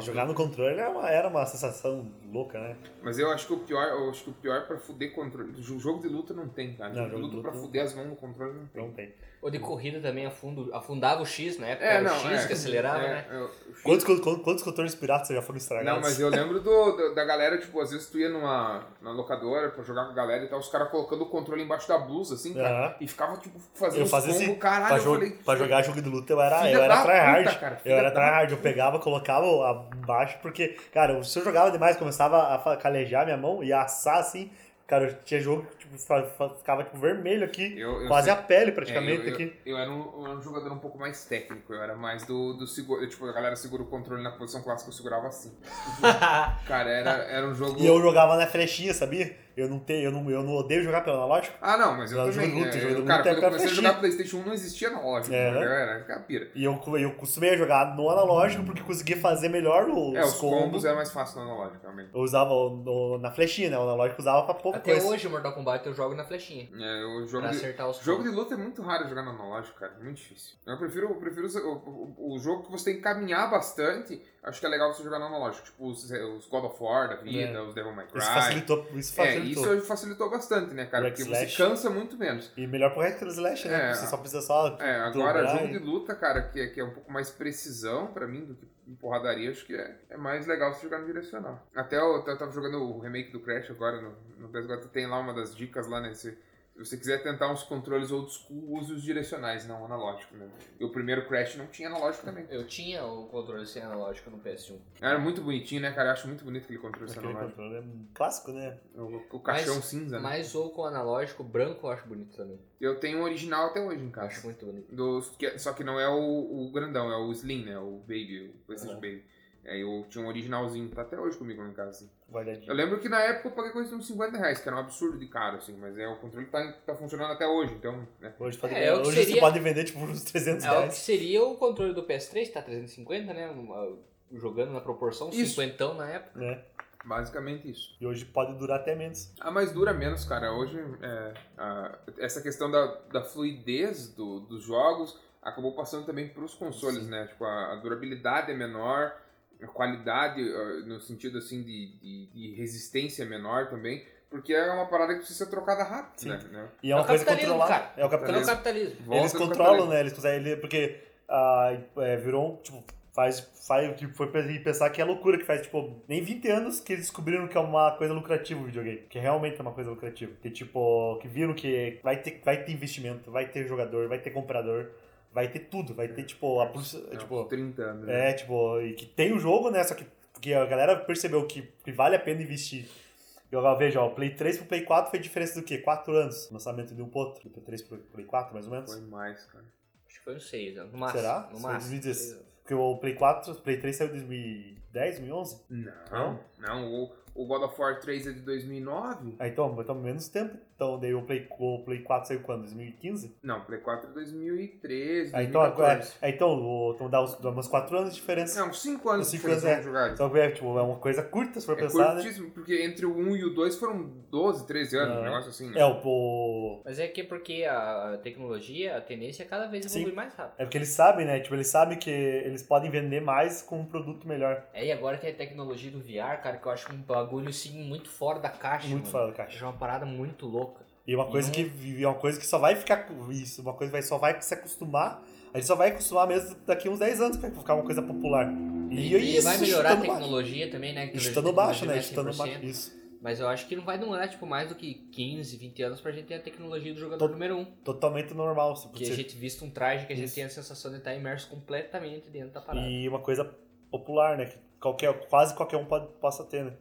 Jogar no controle era uma, era uma sensação louca, né? Mas eu acho que o pior, eu acho que o pior pra fuder controle. o Jogo de luta não tem, cara. Não, jogo de luta pra não- fuder as mãos no controle não tem. Não tem. O de corrida também afundo, afundava o X na época. É, não, o X é, que acelerava, é, né? eu- Quantos, quantos, quantos controles piratas já foram estragados? Não, mas eu lembro do, do- da galera, tipo, às vezes tu ia numa, numa locadora pra jogar com a galera e tal, os caras colocando o controle embaixo da blusa, assim, cara, e ficava, tipo, fazendo Eu fazia combos, assim, caralho, pra, jo- falei... pra jogar jogo de luta eu era, eu era tryhard. puta, cara, eu era tryhard, eu pegava, colocava abaixo, porque, cara, se eu jogava demais, começava a calejar minha mão e assar assim. Cara, eu tinha jogo que tipo, ficava tipo, vermelho aqui, Eu- eu quase sei. a pele É, praticamente eu, eu, aqui. eu era um, eu era um jogador um pouco mais técnico, eu era mais do, do seguro, tipo, a galera segura o controle na posição clássica, eu segurava assim. [LAUGHS] Cara, era, era um jogo... E eu jogava na flechinha, sabia? Eu não, tenho, eu não, eu não odeio jogar pelo analógico. Ah, não, mas eu Jogo de também. luta, é, jogo eu- cara, é quando eu comecei a jogar Playstation 1 não existia analógico, É. entendeu? Era capira. E eu, eu costumei jogar no analógico porque conseguia fazer melhor os, É, os combos. combos é mais fácil no analógico, realmente. Eu usava o- no- na flechinha, né? O analógico usava pra pouca Até coisa. hoje, Mortal Kombat, eu jogo na flechinha. É, o jogo Pra de, acertar os jogo de luta é muito raro jogar no analógico, cara. Muito difícil. Eu prefiro, eu prefiro o, o, o jogo que você tem que caminhar bastante. Acho que é legal você jogar no analógico. Tipo os, os God of War da vida, É. os Devil May Cry. Isso facilitou, isso É, facilitou. isso facilitou bastante, né, cara? Porque slash. você cansa muito menos. E melhor pro hack slash, né? É. Você só precisa só. É, agora jogo e- de luta, cara, que, é- que é um pouco mais precisão pra mim do que porradaria, acho que é, é mais legal você jogar no direcional. Até eu, eu tava jogando o remake do Crash agora no, no PS4, tem lá uma das dicas lá, né? Se, você quiser tentar uns controles old school, use os direcionais, não o analógico, né? E o primeiro Crash não tinha analógico também. Eu tinha o controle sem analógico no PS1. Era muito bonitinho, né, cara? Eu acho muito bonito aquele controle sem Aquele analógico. controle é um clássico, né? O, o caixão Mas- cinza, né? Mas ou com analógico, branco eu acho bonito também. Eu tenho um original até hoje em Eu casa. acho muito bonito. Do, que- só que não é o, o grandão, é o Slim, né? O Baby, o PlayStation Uhum. Baby. Aí eu tinha um originalzinho, tá até hoje comigo lá em casa, assim. Eu lembro que na época eu paguei coisa de uns 50 reais, que era um absurdo de caro, assim, mas é, o controle tá, tá funcionando até hoje, então, né? Hoje, pode, É, é hoje você seria- pode vender tipo por uns 300 É o que reais. seria o controle do PS3, tá 350, né? Uma- Jogando na proporção, Isso. 50 na época. Né? Basicamente isso. E hoje pode durar até menos. Ah, mas dura menos, cara. Hoje, é, a- essa questão da, da fluidez do- dos jogos acabou passando também para os consoles, Sim. né? Tipo, a, a durabilidade é menor, a qualidade, ah, no sentido, assim, de, de, de resistência é menor também, porque é uma parada que precisa ser trocada rápido, Sim. né? né? E é uma É o coisa capitalismo, controlada. cara. É o Então é o capitalismo. capitalismo. Volta Eles controlam, capitalismo. né? Eles conseguem. Porque ah, é, virou, tipo, faz, faz que foi pe- pensar que é loucura que faz, tipo, nem 20 anos que eles descobriram que é uma coisa lucrativa o videogame. Que realmente é uma coisa lucrativa. Que, tipo, que viram que vai ter, vai ter investimento, vai ter jogador, vai ter comprador, vai ter tudo. Vai ter, tipo, a, pulsa- É, tipo, uns 30 anos. né? é, tipo, e que tem o jogo, né? Só que porque a galera percebeu que, que vale a pena investir. Eu vejo, ó, o Play 3 pro Play 4 foi diferença do quê? 4 anos. Lançamento de um pro outro. Do Play 3 pro Play 4, mais ou menos. Foi mais, cara. Acho que foi uns 6, né? No máximo. Será? No máximo. 2016. Porque o Play 4, o Play 3 saiu em 2010, 2011? Não, não. O, o God of War 3 é de 2009? Ah, então, então menos tempo. Então, daí o Play, o Play 4 saiu quando? 2015? Não, o Play 4 é 2013, Ah, então, agora, 2014. ah, então, o, então dá uns, dá uns 4 anos de diferença. Não, 5 anos de cinco anos, diferença é. de jogar. Só que é, tipo, é uma coisa curta, se for É pensar, né? curtíssimo, porque entre o 1 e o 2 foram 12, 13 anos, Não. um negócio assim, né? É, o, o, Mas é que é porque a tecnologia, a tendência é cada vez Sim. evoluir mais rápido. É porque eles sabem, né? Tipo, eles sabem que eles podem vender mais com um produto melhor. É, e agora tem a tecnologia do VR, cara, que eu acho um bagulho assim muito fora da caixa. Muito mano. fora da caixa. É uma parada muito louca. E uma coisa que e uma coisa que só vai ficar com isso, uma coisa que vai, só vai se acostumar. A gente só vai acostumar mesmo daqui uns 10 anos que vai ficar uma coisa popular. E, E, isso, vai melhorar a baixo. tecnologia também, né? a baixo, né? é baixo. 100%. Isso. Mas eu acho que não vai demorar, tipo, mais do que 15, 20 anos pra gente ter a tecnologia do jogador número 1. Totalmente normal. Se Que a gente vista um traje que a gente Isso. tem a sensação de estar imerso completamente dentro da parada. E uma coisa popular, né? Que qualquer, quase qualquer um pode, possa ter, né?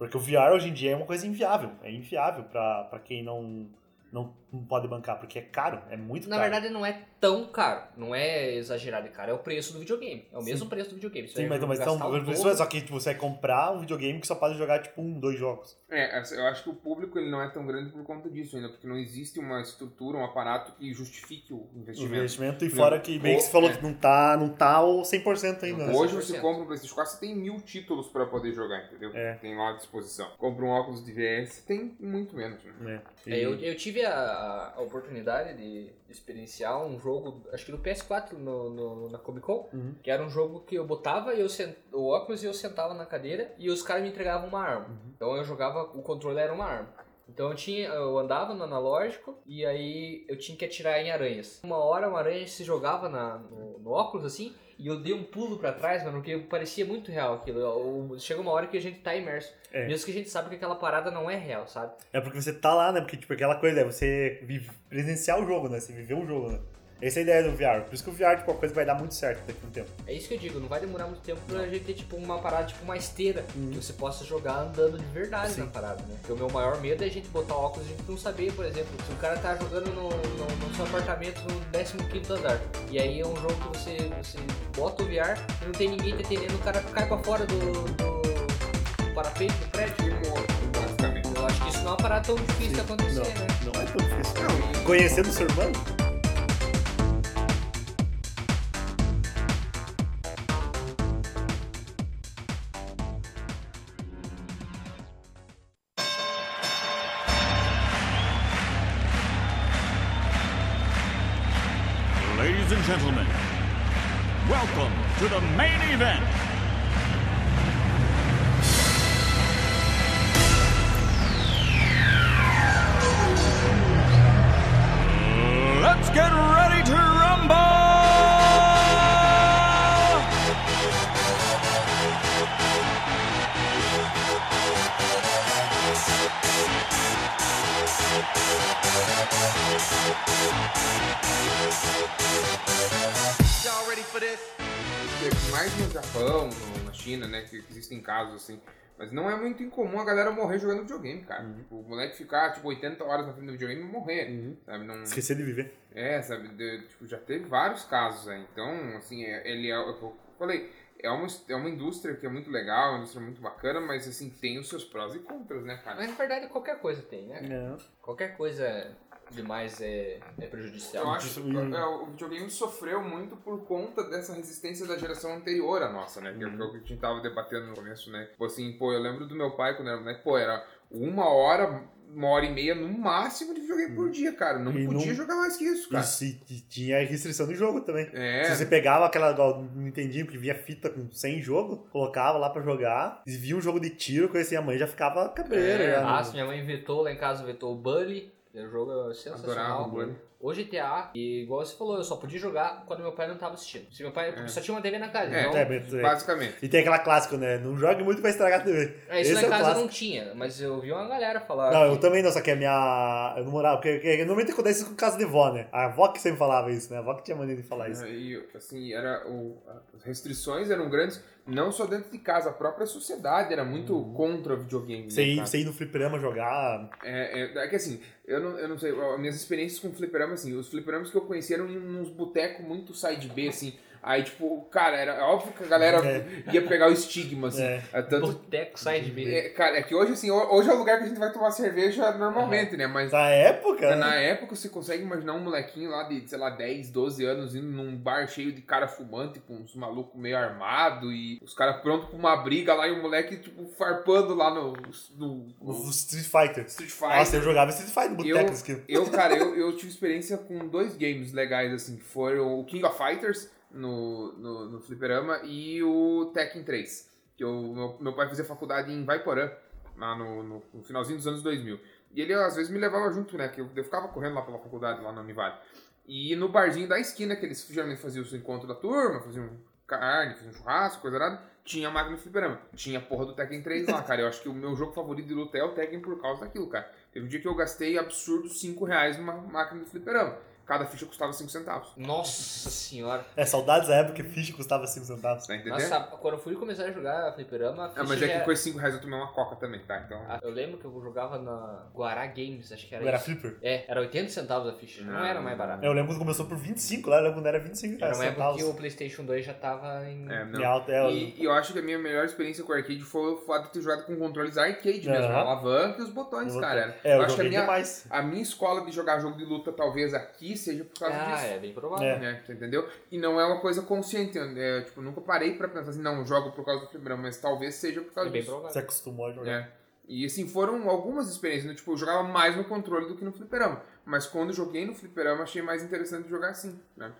Porque o VR hoje em dia é uma coisa inviável. É inviável pra quem não, não, não pode bancar, porque é caro, é muito Na caro. verdade, não é tão caro. Não é exagerado de caro. É o preço do videogame. É o mesmo preço do videogame. Você Sim, mas, mas então, é só que tipo, você vai comprar um videogame que só pode jogar tipo um, dois jogos. É, essa- eu acho que o público ele não é tão grande por conta disso ainda, porque não existe uma estrutura, um aparato que justifique o O investimento. investimento e Não, fora que bem que você falou é. que não tá, não tá o 100% ainda. né? Hoje 100%. você compra um PlayStation 4, você tem mil títulos pra poder jogar, entendeu? É. Tem lá à disposição. Compra um óculos de VR, tem muito menos. Né? É. É, eu, eu tive a, a oportunidade de experienciar um jogo, acho que do PS4 no, no- na Comic Con, Uhum. que era um jogo que eu botava eu sent, o óculos e eu sentava na cadeira e os caras me entregavam uma arma. Uhum. Então eu jogava, o controle era uma arma. Então eu tinha, eu andava no analógico e aí eu tinha que atirar em aranhas. Uma hora uma aranha se jogava na, no, no óculos assim e eu dei um pulo pra trás, mano, porque parecia muito real aquilo. Chega uma hora que a gente tá imerso. É. Mesmo que a gente sabe que aquela parada não é real, sabe? É porque você tá lá, né? Porque, tipo, aquela coisa é você vive, presenciar o jogo, né? Você viver o jogo, né? Essa é a ideia do VR. Por isso que o VR, tipo, a coisa vai dar muito certo daqui a um tempo. É isso que eu digo, não vai demorar muito tempo pra gente ter tipo uma parada, tipo uma esteira, Uhum. que você possa jogar andando de verdade Sim. na parada, né? Porque o meu maior medo é a gente botar óculos e a gente não saber, por exemplo, se o cara tá jogando no, no, no seu apartamento no 15 andar. E aí é um jogo que você, você bota o VR e não tem ninguém te atendendo, o cara cai pra fora do, do parapeito do prédio. E morto, basicamente. Eu acho que isso não é uma parada tão difícil de acontecer, não, né? não é tão difícil. Não, e- Conhecendo o ser humano? Existem casos assim. Mas não é muito incomum a galera morrer jogando videogame, cara. Uhum. Tipo, o moleque ficar, tipo, 80 horas na frente do videogame e morrer, sabe? Não... Esquecer de viver. É, sabe? de- tipo, já teve vários casos aí. Então, assim, é- ele é o que eu falei. é uma, é uma indústria que é muito legal, uma indústria muito bacana, mas assim, tem os seus prós e contras, né, cara? Mas na verdade qualquer coisa tem, né? Não. Qualquer coisa demais é, é prejudicial. Eu acho que é, o videogame sofreu muito por conta dessa resistência da geração anterior à nossa, né? Que é Uhum. o que a gente tava debatendo no começo, né? Tipo assim, pô, eu lembro do meu pai quando era moleque, pô, era uma hora, uma hora e meia no máximo de videogame por dia, cara. Não Uhum. E podia não- jogar mais que isso, cara. Isso, e, tinha restrição de jogo também. É. Se você pegava aquela, igual, não entendia, porque vinha fita com 100 jogo, colocava lá pra jogar, e via um jogo de tiro, conhecia a mãe, já ficava cabreira. É, já. Nossa, minha mãe vetou lá em casa, vetou o Bully. O jogo é Adorava sensacional. o Bully. O GTA, e igual você falou, eu só podia jogar quando meu pai não tava assistindo. Se meu pai É. só tinha uma TV na casa, É, então. É, mas, é. Basicamente. E tem aquela clássica, né? Não jogue muito pra estragar a TV. É, isso Esse é o casa clássico. não tinha, mas eu vi uma galera falar. Não, eu que- também não, só que a minha. Eu não morava. Porque, porque normalmente acontece isso com casa de vó, né? A avó que sempre falava isso, né? A avó que tinha maneira de falar isso. E assim, era o, as restrições eram grandes, não só dentro de casa, a própria sociedade era muito Uhum. contra o videogame. Você né, ir, cara? você ir no fliperama jogar. É, é, é que assim, eu não, eu não sei, as minhas experiências com fliperama, assim, os fliperamas que eu conheci eram em uns botecos muito side B, assim. Aí, tipo, cara, era óbvio que a galera É. ia pegar o estigma, assim. É. É, tanto, Boteco Side B. é, cara, é que hoje, assim, ho- hoje é o lugar que a gente vai tomar cerveja normalmente, né? Mas Na época. na né? época você consegue imaginar um molequinho lá de, sei lá, 10, 12 anos indo num bar cheio de cara fumante, com uns malucos meio armado e os caras prontos pra uma briga lá e o moleque, tipo, farpando lá no, no, O no Street Fighter. Street Fighter. Nossa, eu jogava Street Fighter no Eu- boteco. esquina. Eu, cara, eu, eu tive experiência com dois games legais, assim, que foram o King of Fighters no, no, no Fliperama e o Tekken 3. Que eu, meu, meu pai fazia faculdade em Vaiporã, lá no, no, no finalzinho dos anos 2000. E ele às vezes me levava junto, né? Que eu, eu ficava correndo lá pela faculdade, lá na Univale. E no barzinho da esquina, que eles geralmente faziam os encontros da turma, faziam carne, faziam churrasco, coisa nada, tinha a máquina de fliperama. Tinha a porra do Tekken 3 lá, [LAUGHS] cara. Eu acho que o meu jogo favorito de luta é o Tekken por causa daquilo, cara. Teve um dia que eu gastei absurdo 5 reais numa máquina de fliperama. Cada ficha custava 5 centavos. Nossa senhora. É, saudades da época que ficha custava 5 centavos. Tá entendendo? Nossa, quando eu fui começar a jogar fliperama, a Ah, ficha mas é já- que com esses 5 reais eu tomei uma coca também, tá? Então. Ah, Eu lembro que eu jogava na Guará Games, acho que era Era isso. flipper. É, era 80 centavos a ficha, não, Não, era mais barato. Eu lembro quando começou por 25 lá, eu lembro quando era 25 Era uma época que o Playstation 2 já tava em... É, não. Em alta, é, E, e eu acho que a minha melhor experiência com o arcade foi o fato de ter jogado com controles arcade mesmo, Aham. a alavanca e os botões, eu- cara. É, eu, acho que a minha, demais. a minha escola de jogar jogo de luta talvez aqui seja por causa Ah, disso. é bem provável. É. né? Entendeu? E não é uma coisa consciente. É, tipo, nunca parei pra pensar assim, não, jogo por causa do fliperama, mas talvez seja por É causa bem disso. provável. Você acostumou a jogar. É. E assim, foram algumas experiências, né? tipo, eu jogava mais no controle do que no fliperama. Mas quando joguei no fliperama, achei mais interessante jogar assim, né?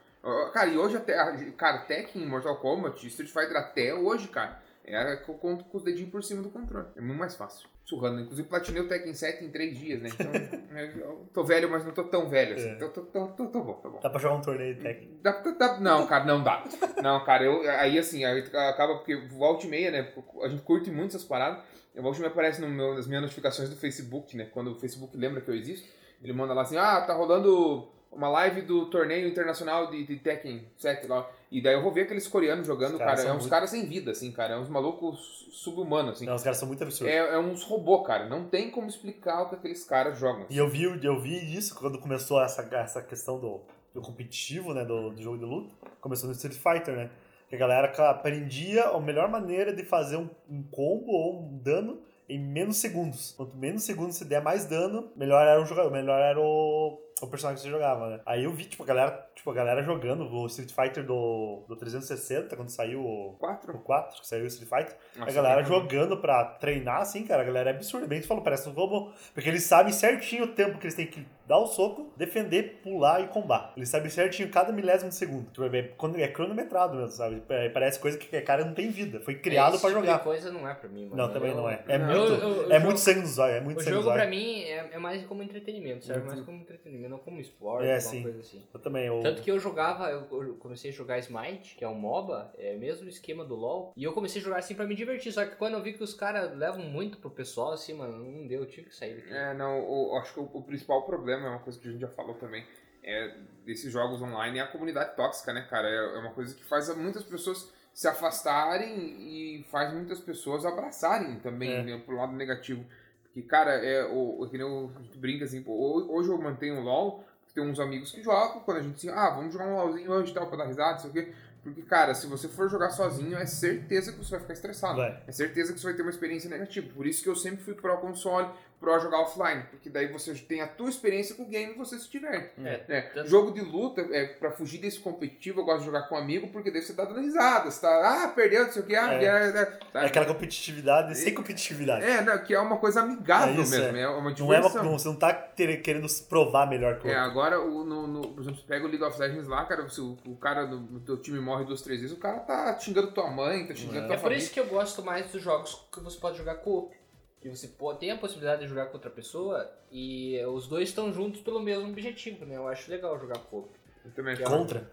Cara, e hoje até, cara, Tekken, Mortal Kombat, Street Fighter até hoje, cara, é que eu conto com os dedinhos por cima do controle. É muito mais fácil. Surrando. Inclusive, platinei o Tekken 7 em 3 dias, né? Então, [LAUGHS] é, eu tô velho, mas não tô tão velho assim. É. Então, tô, tô, tô, tô bom, tá bom. Dá pra jogar um torneio de Tekken. Dá- dá- não, cara, não dá. Não, cara, eu, aí assim, aí acaba porque volta e meia, né? A gente curte muito essas paradas. Eu volta e meia aparece no meu, nas minhas notificações do Facebook, né? Quando o Facebook lembra que eu existo, ele manda lá assim: ah, tá rolando uma live do torneio internacional de, de Tekken 7 lá. E daí eu vou ver aqueles coreanos jogando, cara. É uns muito- caras sem vida, assim, cara. É uns malucos sub-humanos, assim. Não, os caras são muito absurdos. É, é uns robôs, cara. Não tem como explicar o que aqueles caras jogam. E eu vi, eu vi isso quando começou essa, essa questão do, do competitivo, né? Do, do jogo de luta. Começou no Street Fighter, né? Que a galera aprendia a melhor maneira de fazer um, um combo ou um dano em menos segundos. Quanto menos segundos você der mais dano, melhor era o jogador, melhor era o, o personagem que você jogava, né? Aí eu vi, tipo, a galera, tipo, a galera jogando o Street Fighter do, do 360, quando saiu o, o Quatro? 4, que saiu o Street Fighter. a Nossa, galera que- jogando pra treinar, assim, cara, a galera é absurda. Bem tu falou, parece um robô. Porque eles sabem certinho o tempo que eles têm que dar o soco, defender, pular e combar. Eles sabem certinho cada milésimo de segundo. Tipo, é, é cronometrado mesmo, sabe? É, parece coisa que o cara não tem vida. Foi criado Esse pra tipo jogar. coisa não é pra mim, mano. Não, também Eu- não é. É Não, muito, eu- eu- é eu muito jogo- sangue nos olhos. É muito O jogo pra mim é, é mais como entretenimento, serve mais como entretenimento, não como esporte, É, alguma sim. coisa assim. Eu também. Eu... Tanto que eu jogava, eu eu comecei a jogar Smite, que é um MOBA, é o mesmo esquema do LoL, e eu comecei a jogar assim pra me divertir, só que quando eu vi que os caras levam muito pro pessoal, assim, mano, não deu, eu tive que sair daqui. É, não, o- acho que o, o principal problema, é uma coisa que a gente já falou também, é desses jogos online é a comunidade tóxica, né, cara? É, é uma coisa que faz muitas pessoas se afastarem e faz muitas pessoas abraçarem também, É. né, pro lado negativo. Porque, cara, é, o, que nem o- a gente brinca assim, pô, ho- hoje eu mantenho o LOL, tem uns amigos que jogam, quando a gente assim, ah, vamos jogar um LOLzinho hoje e tal, pra dar risada, não sei o quê. Porque, cara, se você for jogar sozinho, é certeza que você vai ficar estressado. Vai. É certeza que você vai ter uma experiência negativa. Por isso que eu sempre fui pro console, pro jogar offline. Porque daí você tem a tua experiência com o game e você se diverte. É, né? tanto- Jogo de luta, é, pra fugir desse competitivo, eu gosto de jogar com um amigo, porque daí você tá dando risada. Você tá, ah, perdeu, não sei o que, ah, É. é, é, É aquela competitividade sem competitividade. é, não, que é uma coisa amigável É isso, mesmo, é. é, uma Não é diversão. uma, você não tá ter- querendo se provar melhor que o É, outro. agora, o, no, no- por exemplo, você pega o League of Legends lá, cara, se o, o cara do, do teu time morre duas, três vezes, o cara tá xingando tua mãe, tá xingando É. tua É por família. isso que eu gosto mais dos jogos que você pode jogar co-op. Que você pô- tem a possibilidade de jogar com outra pessoa e os dois estão juntos pelo mesmo objetivo, né? Eu acho legal jogar co-op. Eu também acho. Contra.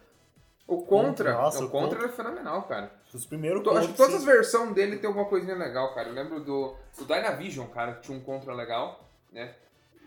O Contra, Nossa, o o Contra Contra. é fenomenal, cara. Os primeiros To- acho que todas as versões dele tem alguma coisinha legal, cara. Eu lembro do, do Dynavision, cara, que tinha um Contra legal, né?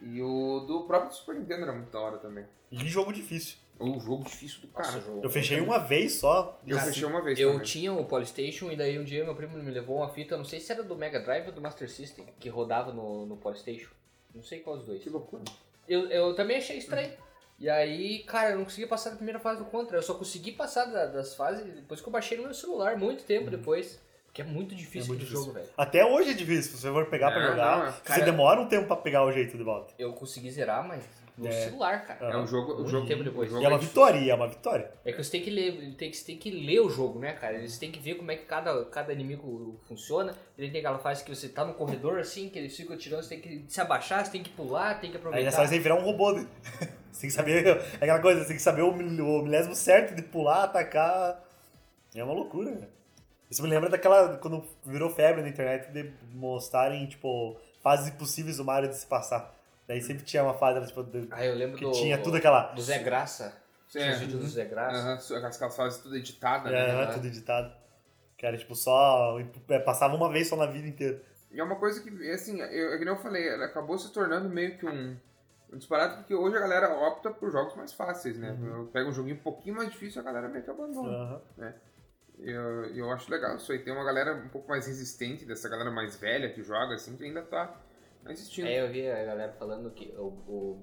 E o do próprio Super Nintendo era muito da hora também. E jogo difícil. O jogo difícil do cara. Nossa, jogo- Eu fechei uma vez só. Eu Cara, fechei uma vez Eu também. tinha o Polystation e daí um dia meu primo me levou uma fita, não sei se era do Mega Drive ou do Master System, que rodava no, no Polystation. Não sei qual dos dois. Que loucura. Eu, eu também achei estranho. E aí, cara, eu não conseguia passar da primeira fase do Contra. Eu só consegui passar da- das fases depois que eu baixei no meu celular, muito tempo depois. Porque é muito difícil É muito difícil. jogo, velho. Até hoje é difícil. Se você for pegar pra É, jogar, não, é. você Cara- demora um tempo pra pegar o jeito de volta. Eu consegui zerar, mas no É. celular, cara. É um jogo. Muito jogo tempo depois. jogo E é uma vitória, é uma vitória. É que você tem que ler, tem que, você tem que ler o jogo, né, cara? Eles têm que ver como é que cada, cada inimigo funciona. Ele tem aquela fase que você tá no corredor assim, que eles ficam atirando, você tem que se abaixar, você tem que pular, tem que Aí aproveitar. é só você virar um robô. Né? [LAUGHS] Você tem que saber. É aquela coisa, você tem que saber o, mil- o milésimo certo de pular, atacar. É uma loucura, né? Isso me lembra daquela. Quando virou febre na internet de mostrarem, tipo, fases impossíveis do Mario de se passar. Daí sempre tinha uma fase, tipo, de- Ah, eu lembro que do, tinha tudo aquela. do Zé Graça. Tinha É. os vídeos do Zé Graça. Aham, aquelas fases tudo editadas, É, né? tudo editado. Que era tipo só. é, passava uma vez só na vida inteira. E é uma coisa que, assim, eu, é que nem eu falei, ela acabou se tornando meio que um, um disparate, porque hoje a galera opta por jogos mais fáceis, né? Uhum. Pega um joguinho um pouquinho mais difícil, a galera meio que abandona. Aham. Eu, eu acho legal isso aí. Tem uma galera um pouco mais resistente, dessa galera mais velha que joga, assim, que ainda tá existindo. É, eu vi a galera falando que o, o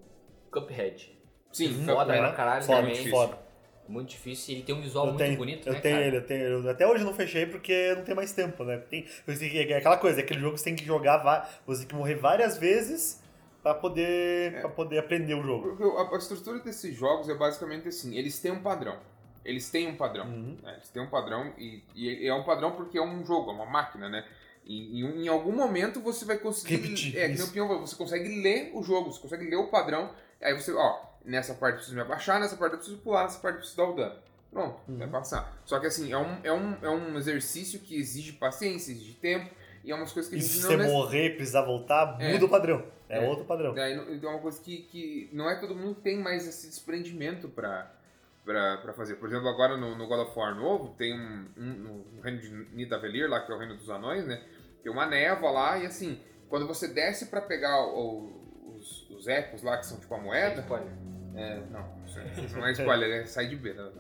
Cuphead. Sim, foda é, pra caralho Foda, também. difícil. foda. Muito difícil e ele tem um visual Eu muito tenho, bonito, eu né, tenho cara? ele, eu tenho eu- Até hoje eu não fechei porque não tem mais tempo, né? Tem, é aquela coisa, é aquele jogo que você tem que jogar, você tem que morrer várias vezes pra poder, É. pra poder aprender o jogo. Porque a, a estrutura desses jogos é basicamente assim, eles têm um padrão. Eles têm um padrão. Uhum. né? Eles têm um padrão e, e é um padrão porque é um jogo, é uma máquina, né? E, e em algum momento você vai conseguir. Repetir, É, isso. o Pinhão falou, você consegue ler o jogo, você consegue ler o padrão. Aí você, ó, nessa parte eu preciso me abaixar, nessa parte eu preciso pular, nessa parte eu preciso dar o dano. Pronto, Uhum. vai passar. Só que assim, é um, é, um, é um exercício que exige paciência, exige tempo, e é umas coisas que a E gente se não você nece- morrer e precisar voltar, É. muda o padrão. É, É. outro padrão. Daí então é uma coisa que, que não é todo mundo tem mais esse desprendimento pra, pra, pra fazer. Por exemplo, agora no, no God of War novo, tem um, um- no reino de Nidavellir, lá que é o reino dos anões, né? Tem uma névoa lá e assim, quando você desce pra pegar o- os, os ecos lá, que são tipo a moeda. É, não, é- isso não é spoiler, é sai de B, né?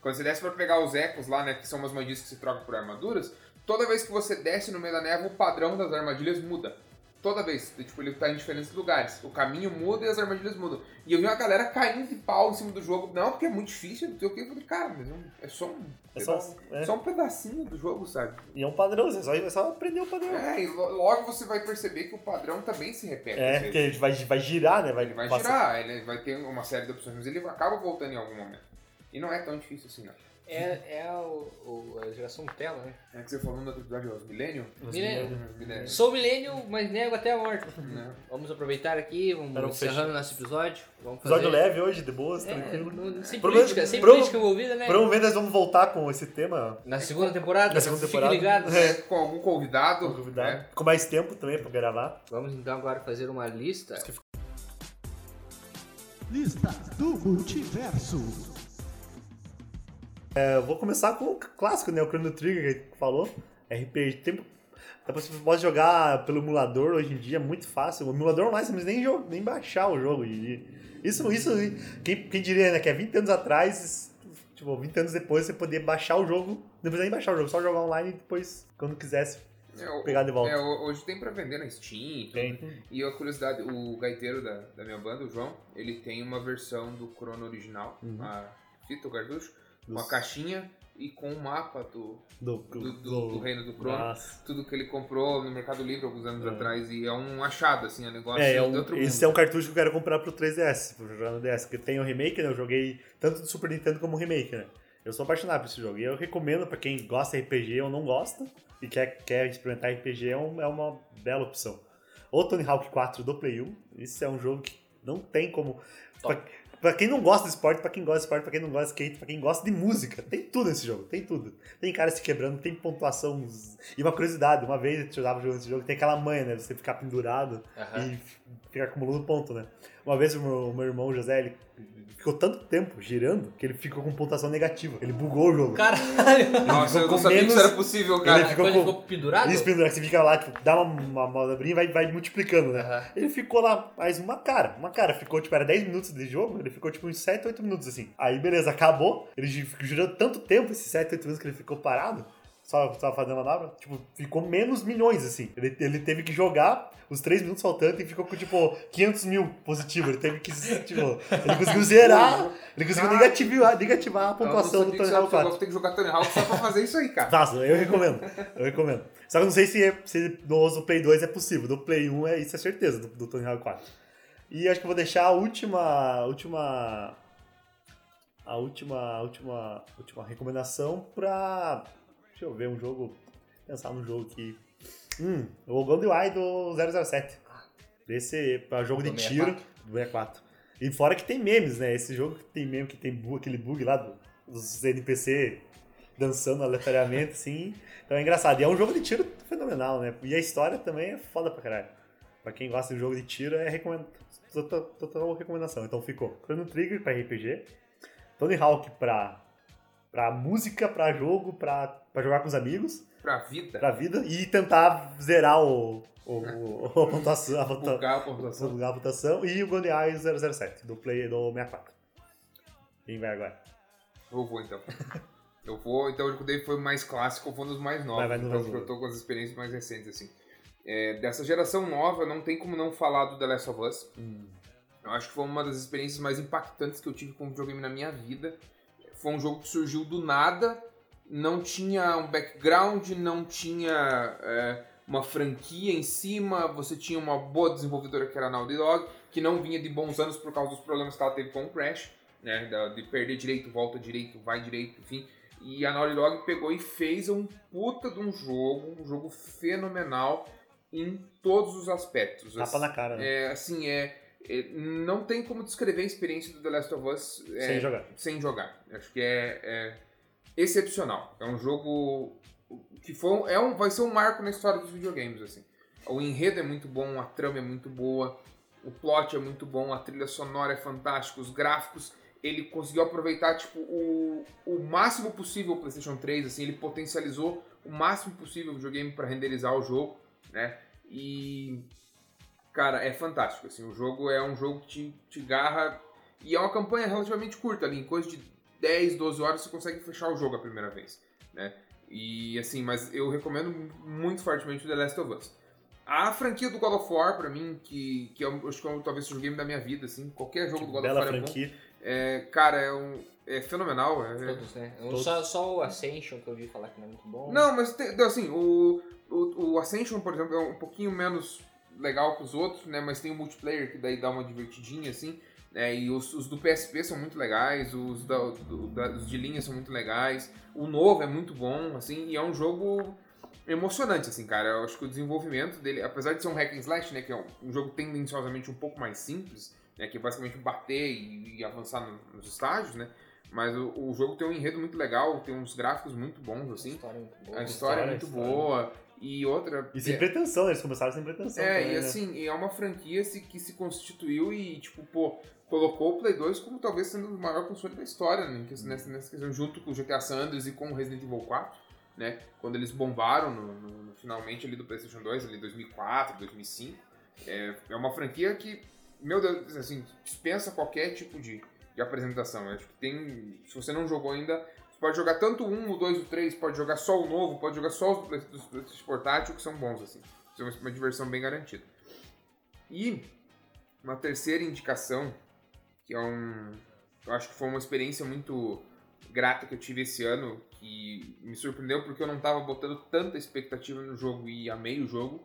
Quando você desce pra pegar os ecos lá, né, que são umas armadilhas que se trocam por armaduras, toda vez que você desce no meio da névoa, o padrão das armadilhas muda. Toda vez. Tipo, ele tá em diferentes lugares. O caminho muda e as armadilhas mudam. E eu vi uma galera caindo de pau em cima do jogo. Não, porque é muito difícil, não sei o que. Eu falei, cara, mas é é só um, É só- é. só um pedacinho do jogo, sabe? E é um padrão, você só, é só aprender o padrão. É, e lo- logo você vai perceber que o padrão também se repete. É, porque ele vai, vai girar, né? Vai, Ele vai passar- girar, ele vai ter uma série de opções, mas ele acaba voltando em algum momento. E não é tão difícil assim, não. É, é o, o- a geração Nutella, né? É que você falou no outro episódio, os Millennium? Os Milênio. Millennium. Sou milênio, mas nego até a morte. Né? Vamos aproveitar aqui, vamos Era um encerrando nosso episódio. Vamos fazer... Episódio leve hoje, de boas, É, tranquilo. não- sem política, sem política envolvida, né? Provavelmente nós vamos voltar com esse tema Na segunda temporada, Na segunda fiquem temporada. ligados. É. Com algum convidado. com convidado. né? Com mais tempo também pra gravar. Vamos então agora fazer uma lista. Lista do Multiverso. É, eu vou começar com o clássico, né? O Chrono Trigger que a gente falou. RPG. Tem, você pode jogar pelo emulador hoje em dia, é muito fácil. O emulador online você não precisa nem, nem baixar o jogo. E isso, isso quem, quem diria, né? Que há 20 anos atrás, tipo, 20 anos depois, você poder baixar o jogo. Não precisa nem baixar o jogo, só jogar online e depois, quando quisesse, É, pegar de volta. é, hoje tem pra vender na Steam. e tudo. Tem. E a curiosidade, o gaiteiro da, da minha banda, o João, ele tem uma versão do Chrono original, Uhum. a fita, o cartucho, uma caixinha e com o mapa do, Do, do, do- do Reino do Crono. Nossa. Tudo que ele comprou no Mercado Livre alguns anos É. atrás. E é um achado, assim, é um negócio É, é de um, outro esse é um cartucho que eu quero comprar pro 3DS, pra jogar no DS. Porque tem o remake, né? Eu joguei tanto do Super Nintendo como o remake, né? Eu sou apaixonado por esse jogo. E eu recomendo pra quem gosta de RPG ou não gosta e quer, quer experimentar RPG, é, um- é uma bela opção. O Tony Hawk 4 do Play 1, isso é um jogo que não tem como. Pra, pra quem não gosta de esporte, pra quem gosta de esporte, pra quem não gosta de skate, pra quem gosta de música, tem tudo nesse jogo, tem tudo. Tem cara se quebrando, tem pontuação. E uma curiosidade, uma vez eu tava jogando esse jogo, tem aquela manha, né? Você ficar pendurado e ficar acumulando ponto, né? Uma vez o meu, o meu irmão José, ele ficou tanto tempo girando que ele ficou com pontuação negativa. Ele bugou o jogo. Caralho! Nossa, eu ficou não sabia que menos- isso era possível, Ele cara. ficou Quando ele com- ficou pendurado? Isso, pendurado, você fica lá, tipo, dá uma, uma manobrinha e vai, vai multiplicando, né? Aham. Ele ficou lá mais uma cara, uma cara. Ficou, tipo, era 10 minutos de jogo, ele ficou, tipo, uns 7, 8 minutos, assim. Aí, beleza, acabou. Ele gi- girou tanto tempo, esses 7, 8 minutos que ele ficou parado, só, só fazendo manobra, tipo, ficou menos milhões, assim. Ele, ele teve que jogar os 3 minutos faltando e ficou com, tipo, 500 mil positivo. Ele teve que, tipo, ele conseguiu zerar, ele conseguiu negativar, negativar a pontuação do Tony você Hawk 4. Tem que jogar Tony Hawk só pra fazer isso aí, cara. Faço, eu recomendo. Eu recomendo. Só que eu não sei se, é, se no Play 2 é possível. No Play 1 é, isso é certeza, do, do Tony Hawk 4. E acho que eu vou deixar a última. A última. A última. A última. última recomendação pra. Deixa eu ver um jogo. Pensar num jogo que. Hum, o GoldenEye do 007. Esse é jogo de Do tiro 64. do 64. E fora que tem memes, né? Esse jogo que tem meme, que tem bu- aquele bug lá do- dos NPC dançando aleatoriamente, [LAUGHS] assim. Então é engraçado. E é um jogo de tiro fenomenal, né? E a história também é foda pra caralho. Pra quem gosta de jogo de tiro, é recomend... total, total recomendação. Então ficou Chrono Trigger pra RPG, Tony Hawk pra, pra música, pra jogo, pra, pra jogar com os amigos, Pra vida. pra vida, e tentar zerar o, o, o- a [LAUGHS] pontuação. A pontua- Bugar a pontuação. a. E o GoldenEye 007, do Play do 64. Quem vai agora? Eu vou então. [LAUGHS] Eu vou, então o Dave foi mais clássico, eu vou nos mais novos. Vai, vai então, eu tô com as experiências mais recentes, assim. É, dessa geração nova, não tem como não falar do The Last of Us. Eu acho que foi uma das experiências mais impactantes que eu tive com um videogame na minha vida. Foi um jogo que surgiu do nada, não tinha um background, não tinha é, uma franquia em cima, você tinha uma boa desenvolvedora que era a Naughty Dog, que não vinha de bons anos por causa dos problemas que ela teve com o Crash, né, de perder direito, volta direito, vai direito, enfim. E a Naughty Dog pegou e fez um puta de um jogo, um jogo fenomenal em todos os aspectos. Tapa na cara, né? É, assim, é, não tem como descrever a experiência do The Last of Us é, Sem jogar. sem jogar. Acho que é, é excepcional. É um jogo que foi, é um, vai ser um marco na história dos videogames. Assim. O enredo é muito bom, a trama é muito boa, o plot é muito bom, a trilha sonora é fantástica, os gráficos. Ele conseguiu aproveitar tipo, o, o máximo possível o PlayStation 3, assim, ele potencializou o máximo possível o videogame para renderizar o jogo, né? E cara, é fantástico, assim, o jogo é um jogo que te, te garra e é uma campanha relativamente curta ali, em coisa de 10, 12 horas você consegue fechar o jogo a primeira vez, né? E assim, mas eu recomendo muito fortemente o The Last of Us. A franquia do God of War, pra mim, que, que eu acho que é, talvez seja o game da minha vida, assim, qualquer jogo do God Bela of War é bom. franquia. É, cara, é, um, é fenomenal. é- Todos, né? Todos. Só, só o Ascension que eu ouvi falar que não é muito bom. Não, mas tem, assim, o, o, o Ascension, por exemplo, é um pouquinho menos legal que os outros, né? Mas tem o multiplayer que daí dá uma divertidinha, assim. Né? E os, os do PSP são muito legais, os, da, do- da- os de linha são muito legais. O novo é muito bom, assim, e é um jogo emocionante, assim, cara. Eu acho que o desenvolvimento dele, apesar de ser um hack and slash, né? Que é um, um jogo tendenciosamente um pouco mais simples, né? Que é basicamente bater e, e avançar no- nos estágios, né? Mas o, o jogo tem um enredo muito legal, tem uns gráficos muito bons, A assim. história é muito boa. A história é muito história. boa. E outra. E sem é, pretensão, eles começaram sem pretensão. é, também, e né? assim, é uma franquia se- que se constituiu e, tipo, pô, colocou o Play 2 como talvez sendo o maior console da história, né? Nessa, nessa questão, junto com o GTA San Andreas e com o Resident Evil 4, né? Quando eles bombaram no, no- no- finalmente ali do PlayStation 2, ali 2004, 2005. É, é uma franquia que, meu Deus, assim, dispensa qualquer tipo de, de apresentação. Eu acho que tem. Se você não jogou ainda, pode jogar tanto 1, o 2, o 3, pode jogar só o novo, pode jogar só os dos PlayStation portátil, que são bons, assim. Isso é uma, uma diversão bem garantida. E uma terceira indicação, que é um. Eu acho que foi uma experiência muito grata que eu tive esse ano, que me surpreendeu porque eu não tava botando tanta expectativa no jogo e amei o jogo,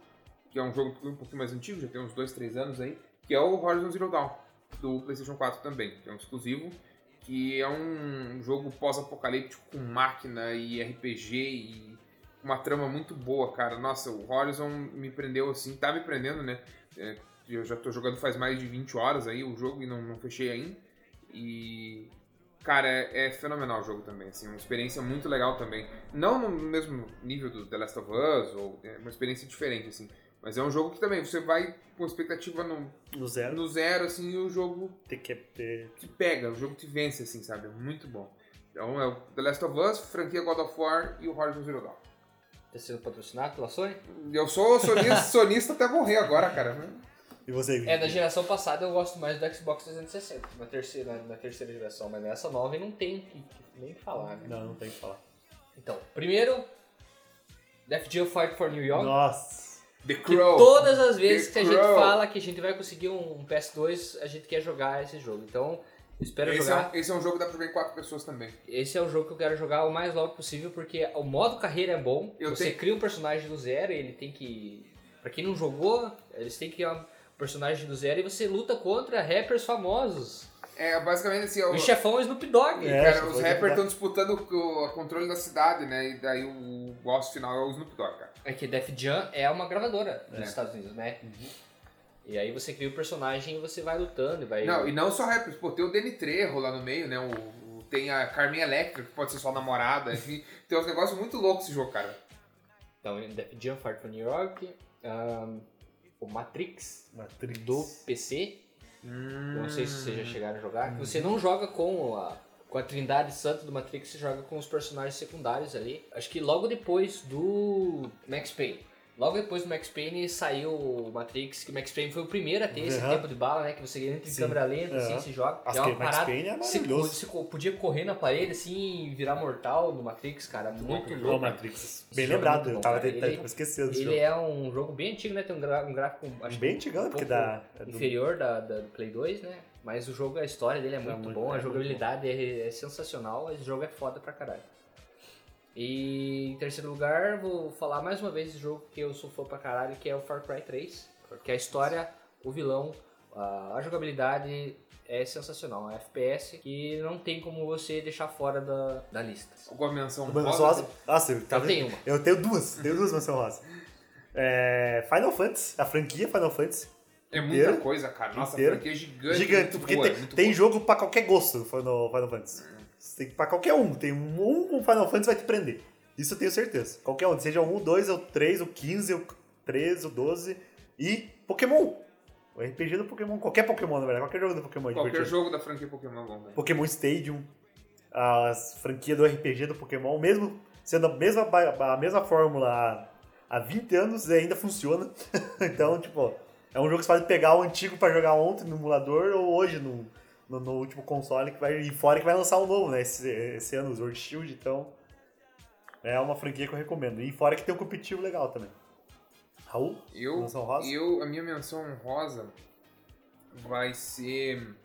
que é um jogo um pouquinho mais antigo, já tem uns 2, 3 anos aí, que é o Horizon Zero Dawn, do PlayStation 4 também, que é um exclusivo, que é um jogo pós-apocalíptico com máquina e RPG e uma trama muito boa, cara. Nossa, o Horizon me prendeu assim, tá me prendendo, né? É, eu já tô jogando faz mais de 20 horas aí o jogo e não, não fechei ainda. E. Cara, é, é fenomenal o jogo também, assim, uma experiência muito legal também. Não no mesmo nível do The Last of Us, ou é uma experiência diferente, assim. Mas é um jogo que também você vai com expectativa no, No zero. no zero, assim, e o jogo Tem que ter. te pega, o jogo te vence, assim, sabe? É muito bom. Então é o The Last of Us, franquia God of War e o Horizon Zero Dawn. Tá sendo patrocinado pela Sony? Eu sou sonista, [LAUGHS] sonista até morrer agora, cara. E você, É, da geração passada eu gosto mais do Xbox 360, na terceira, na terceira geração, mas nessa nova não tem nem falar, né? Não, não tem o que falar. Então, primeiro, Def Jam Fight for New York. Nossa. The Crow. todas as vezes The que a gente Crow. fala que a gente vai conseguir um PS2, a gente quer jogar esse jogo. Então, espero Esse é, jogar. um, esse é um jogo que dá pra jogar em quatro pessoas também. Esse é o jogo que eu quero jogar o mais logo possível, porque o modo carreira é bom. Eu você tenho- cria um personagem do zero e ele tem que. Pra quem não jogou, eles têm que criar um personagem do zero e você luta contra rappers famosos. É, basicamente assim, ó, O chefão é o Snoop Dogg. É. cara, os foi rappers estão disputando o, o controle da cidade, né? E daí o boss final é o Snoop Dogg, cara. É que Def Jam é uma gravadora É. nos Estados Unidos, né? E aí você cria o personagem e você vai lutando e vai. Não, e não só rappers, pô, tem o Danny Trejo lá no meio, né? O, o- tem a Carmen Electra, que pode ser sua namorada, enfim. [LAUGHS] Tem uns negócios muito loucos esse jogo, cara. Então, Def Jam Fight for New York. ahn, o Matrix Matrix. do PC. Eu não sei se vocês já Hum. chegaram a jogar. que Você não joga com a, com a trindade santa do Matrix, você joga com os personagens secundários ali. Acho que logo depois do Max Payne. Logo depois do Max Payne saiu o Matrix, que o Max Payne foi o primeiro a ter esse Uhum. tempo de bala, né? Que você entra em Sim. câmera lenta, assim, Uhum. se joga. Acho é que uma Max. Payne é você, maravilhoso. você co- podia correr na parede assim e virar mortal no Matrix, cara. Muito Ô, louco. Matrix. Esse Bem é lembrado, muito eu bom, tava tentando esquecendo desse Ele jogo. é um jogo bem antigo, né? Tem um, gra- um gráfico acho Bem que antigão, um porque da. é do- inferior da, da do Play 2, né? Mas o jogo, a história dele é muito, muito- bom, é a jogabilidade é, é sensacional, esse jogo é foda pra caralho. E em terceiro lugar, vou falar mais uma vez do jogo que eu sou fã pra caralho, que é o Far Cry 3. Que a história, o vilão, a, jogabilidade é sensacional. É um FPS que não tem como você deixar fora da, da lista. Alguma menção rosa? só as- Nossa, eu, tava... Eu tenho uma. eu tenho duas. Tenho duas menções rosa. É, Final Fantasy, a franquia Final Fantasy. É muita inteira. coisa, cara. Nossa, Inteira. a franquia é gigante. Gigante, porque boa, tem, tem jogo pra qualquer gosto no Final, Final Fantasy. Você Tem pra qualquer um. Tem um, um Final Fantasy vai te prender. Isso eu tenho certeza. Qualquer um. Seja o 1, o 2, o 3, o 15, o 13, o 12. E Pokémon. O RPG do Pokémon. Qualquer Pokémon, na verdade. Qualquer jogo do Pokémon é Qualquer divertido. jogo da franquia Pokémon é bom. Pokémon Stadium. A franquia do RPG do Pokémon. Mesmo sendo a mesma, a mesma fórmula há, há 20 anos, ainda funciona. [LAUGHS] então, tipo... É um jogo que você pode pegar o antigo pra jogar ontem no emulador ou hoje no, no, no último console que vai, e fora que vai lançar um novo, né? Esse, esse ano, o Sword Shield, então é uma franquia que eu recomendo. E fora que tem um competitivo legal também. Raul? Eu, Menção rosa? eu, a minha menção rosa vai ser.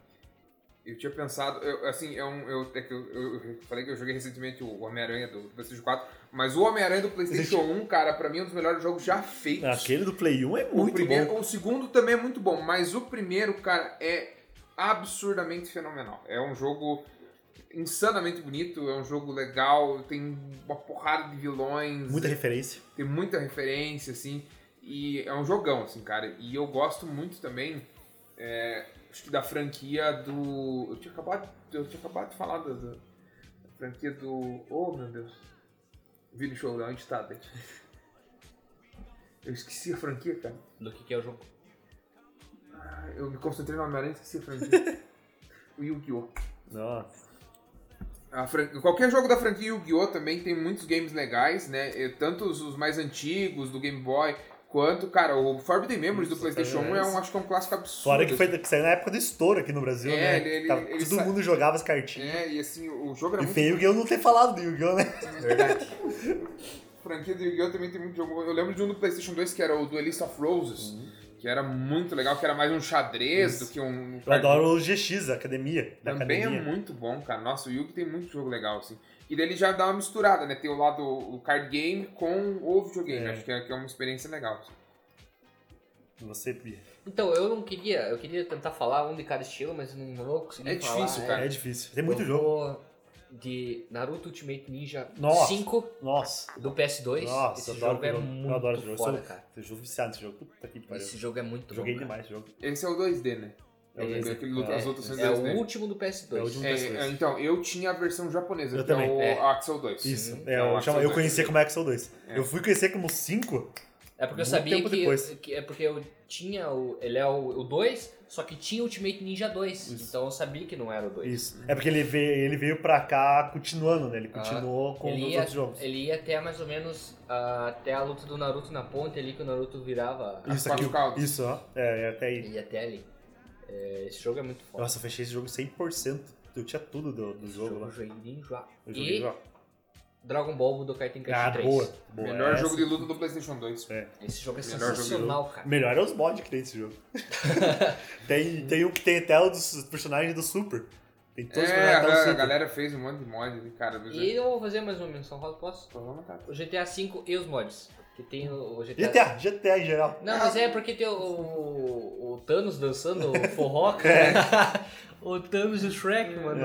Eu tinha pensado, eu, assim, é um, eu, é que eu, eu- falei que eu joguei recentemente o Homem-Aranha do PlayStation 4, mas o Homem-Aranha do PlayStation 1, cara, pra mim é um dos melhores jogos já feitos. Aquele do Play 1 é o, muito primeiro, bom. o segundo também é muito bom, mas o primeiro, cara, é absurdamente fenomenal. É um jogo insanamente bonito, é um jogo legal, tem uma porrada de vilões Muita referência. tem muita referência, assim, e é um jogão, assim, cara. E eu gosto muito também, é, acho que da franquia do. Eu tinha acabado, eu tinha acabado de falar da, da franquia do. Oh, meu Deus. Video Showdown, onde tá, Dante? Eu esqueci a franquia, cara. Do que, que é o jogo? Eu me concentrei no Homem-Aranha e esqueci a franquia. o [LAUGHS] Yu-Gi-Oh! Nossa. Fran- Qualquer jogo da franquia Yu-Gi-Oh! também tem muitos games legais, né? E Tanto os os mais antigos, do Game Boy, quanto, cara, o Forbidden Memories do PlayStation 1 é um, acho que é um clássico absurdo. Fora que, foi, assim. que saiu na época do estouro aqui no Brasil, É, né? ele- ele- Tava- ele todo sa- mundo jogava as cartinhas. É, e assim, o jogo era E muito. feio que eu não ter falado do Yu-Gi-Oh, né? Verdade. A [LAUGHS] franquia do Yu-Gi-Oh! também tem muito jogo. Eu lembro de um do PlayStation 2 que era o Duelist of Roses, que era muito legal, que era mais um xadrez Isso. do que um. Eu adoro o GX, a academia. Da Também academia. é muito bom, cara. Nossa, o Yugi tem muito jogo legal, assim. E daí ele já dá uma misturada, né? Tem o lado o card game com o videogame. É. Acho que é, que é uma experiência legal. assim. Você, Bia. Então, eu não queria, eu queria tentar falar um de cada estilo, mas não vou conseguir É falar. difícil, cara. É difícil. Tem muito eu jogo. vou de Naruto Ultimate Ninja Nossa. 5 Nossa. do PS2. Nossa, esse eu adoro jogo é esse jogo. muito Eu adoro esse jogo. foda, Eu sou- cara. Eu jogo viciado nesse jogo. Puta que pariu. Esse jogo é muito Joguei bom, demais esse jogo. Esse é o 2D, né? É o Aquele 2D. aquele luta- É, as outras É 2D. o último do PS2. É o último. É, PS2. é, então, eu tinha a versão japonesa, Eu que também. é o É. Axel 2. Isso. Uhum. É, É o eu, Axel chamo- eu 2. conhecia como Axel 2. É. Eu fui conhecer como 5. É porque eu Muito sabia tempo que, depois. que- É porque eu tinha o. Ele é o 2, só que tinha Ultimate Ninja 2. Então eu sabia que não era o 2. Isso. É porque ele veio, ele veio pra cá continuando, né? Ele continuou com Ah, Ele os ia, outros jogos. ele ia até mais ou menos ah, até a luta do Naruto na ponte ali, que o Naruto virava. Isso aqui. Isso, ó. É, é até aí. Ele ia até ali. É, esse jogo é muito foda. Nossa, eu fechei esse jogo 100%. Eu tinha tudo do, do jogo jogo lá. eu joguei enjoado. Eu joguei E. Dragon Ball Budokai Tenkaichi Ah, 3. boa. boa. Melhor Essa- jogo de luta do PlayStation 2. É. Esse jogo é Melhor jogo sensacional, cara. Melhor é os mods que tem esse jogo. [LAUGHS] tem, tem um que tem até o dos personagens do Super. Tem todos os É, personagens do a, a galera fez um monte de mod, ali, cara. E eu vou fazer mais uma menção rosa, posso? O GTA V e os mods. Que tem o, GTA... GTA, GTA em geral. Não, mas é porque tem o, o, o Thanos dançando o forró, cara. [LAUGHS] o Thanos e o Shrek, mano.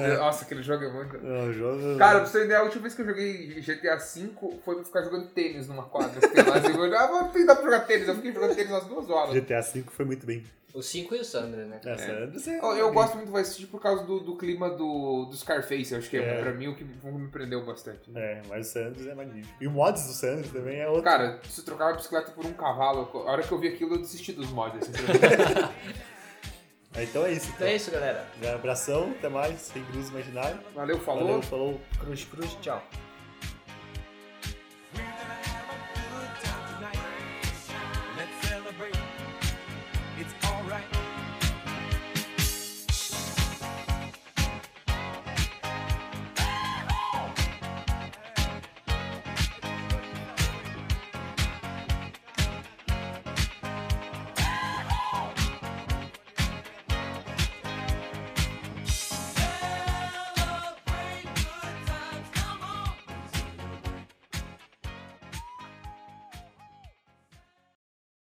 É. Nossa, aquele jogo é muito. É, o jogo... Cara, pra você ter ideia, a última vez que eu joguei GTA V foi pra ficar jogando tênis numa quadra. assim, eu, ah, vou tentar pra jogar tênis. Eu fiquei jogando tênis umas duas horas. GTA V foi muito bem. O 5 e o Sandra, né? É. você- Eu, eu gosto muito do Vice City por causa do, do clima do, do Scarface. Eu acho que é, É. pra mim o que me prendeu bastante. É, mas o Sanders é magnífico. E o mods do Sanders também é outro. Cara, se trocar a bicicleta por um cavalo, a hora que eu vi aquilo eu desisti dos mods. Assim. [LAUGHS] Então é isso. Então Então. é isso, galera. Um abração, até mais. Sem cruz imaginário. Valeu, falou. Valeu, falou. Cruz, cruz, tchau.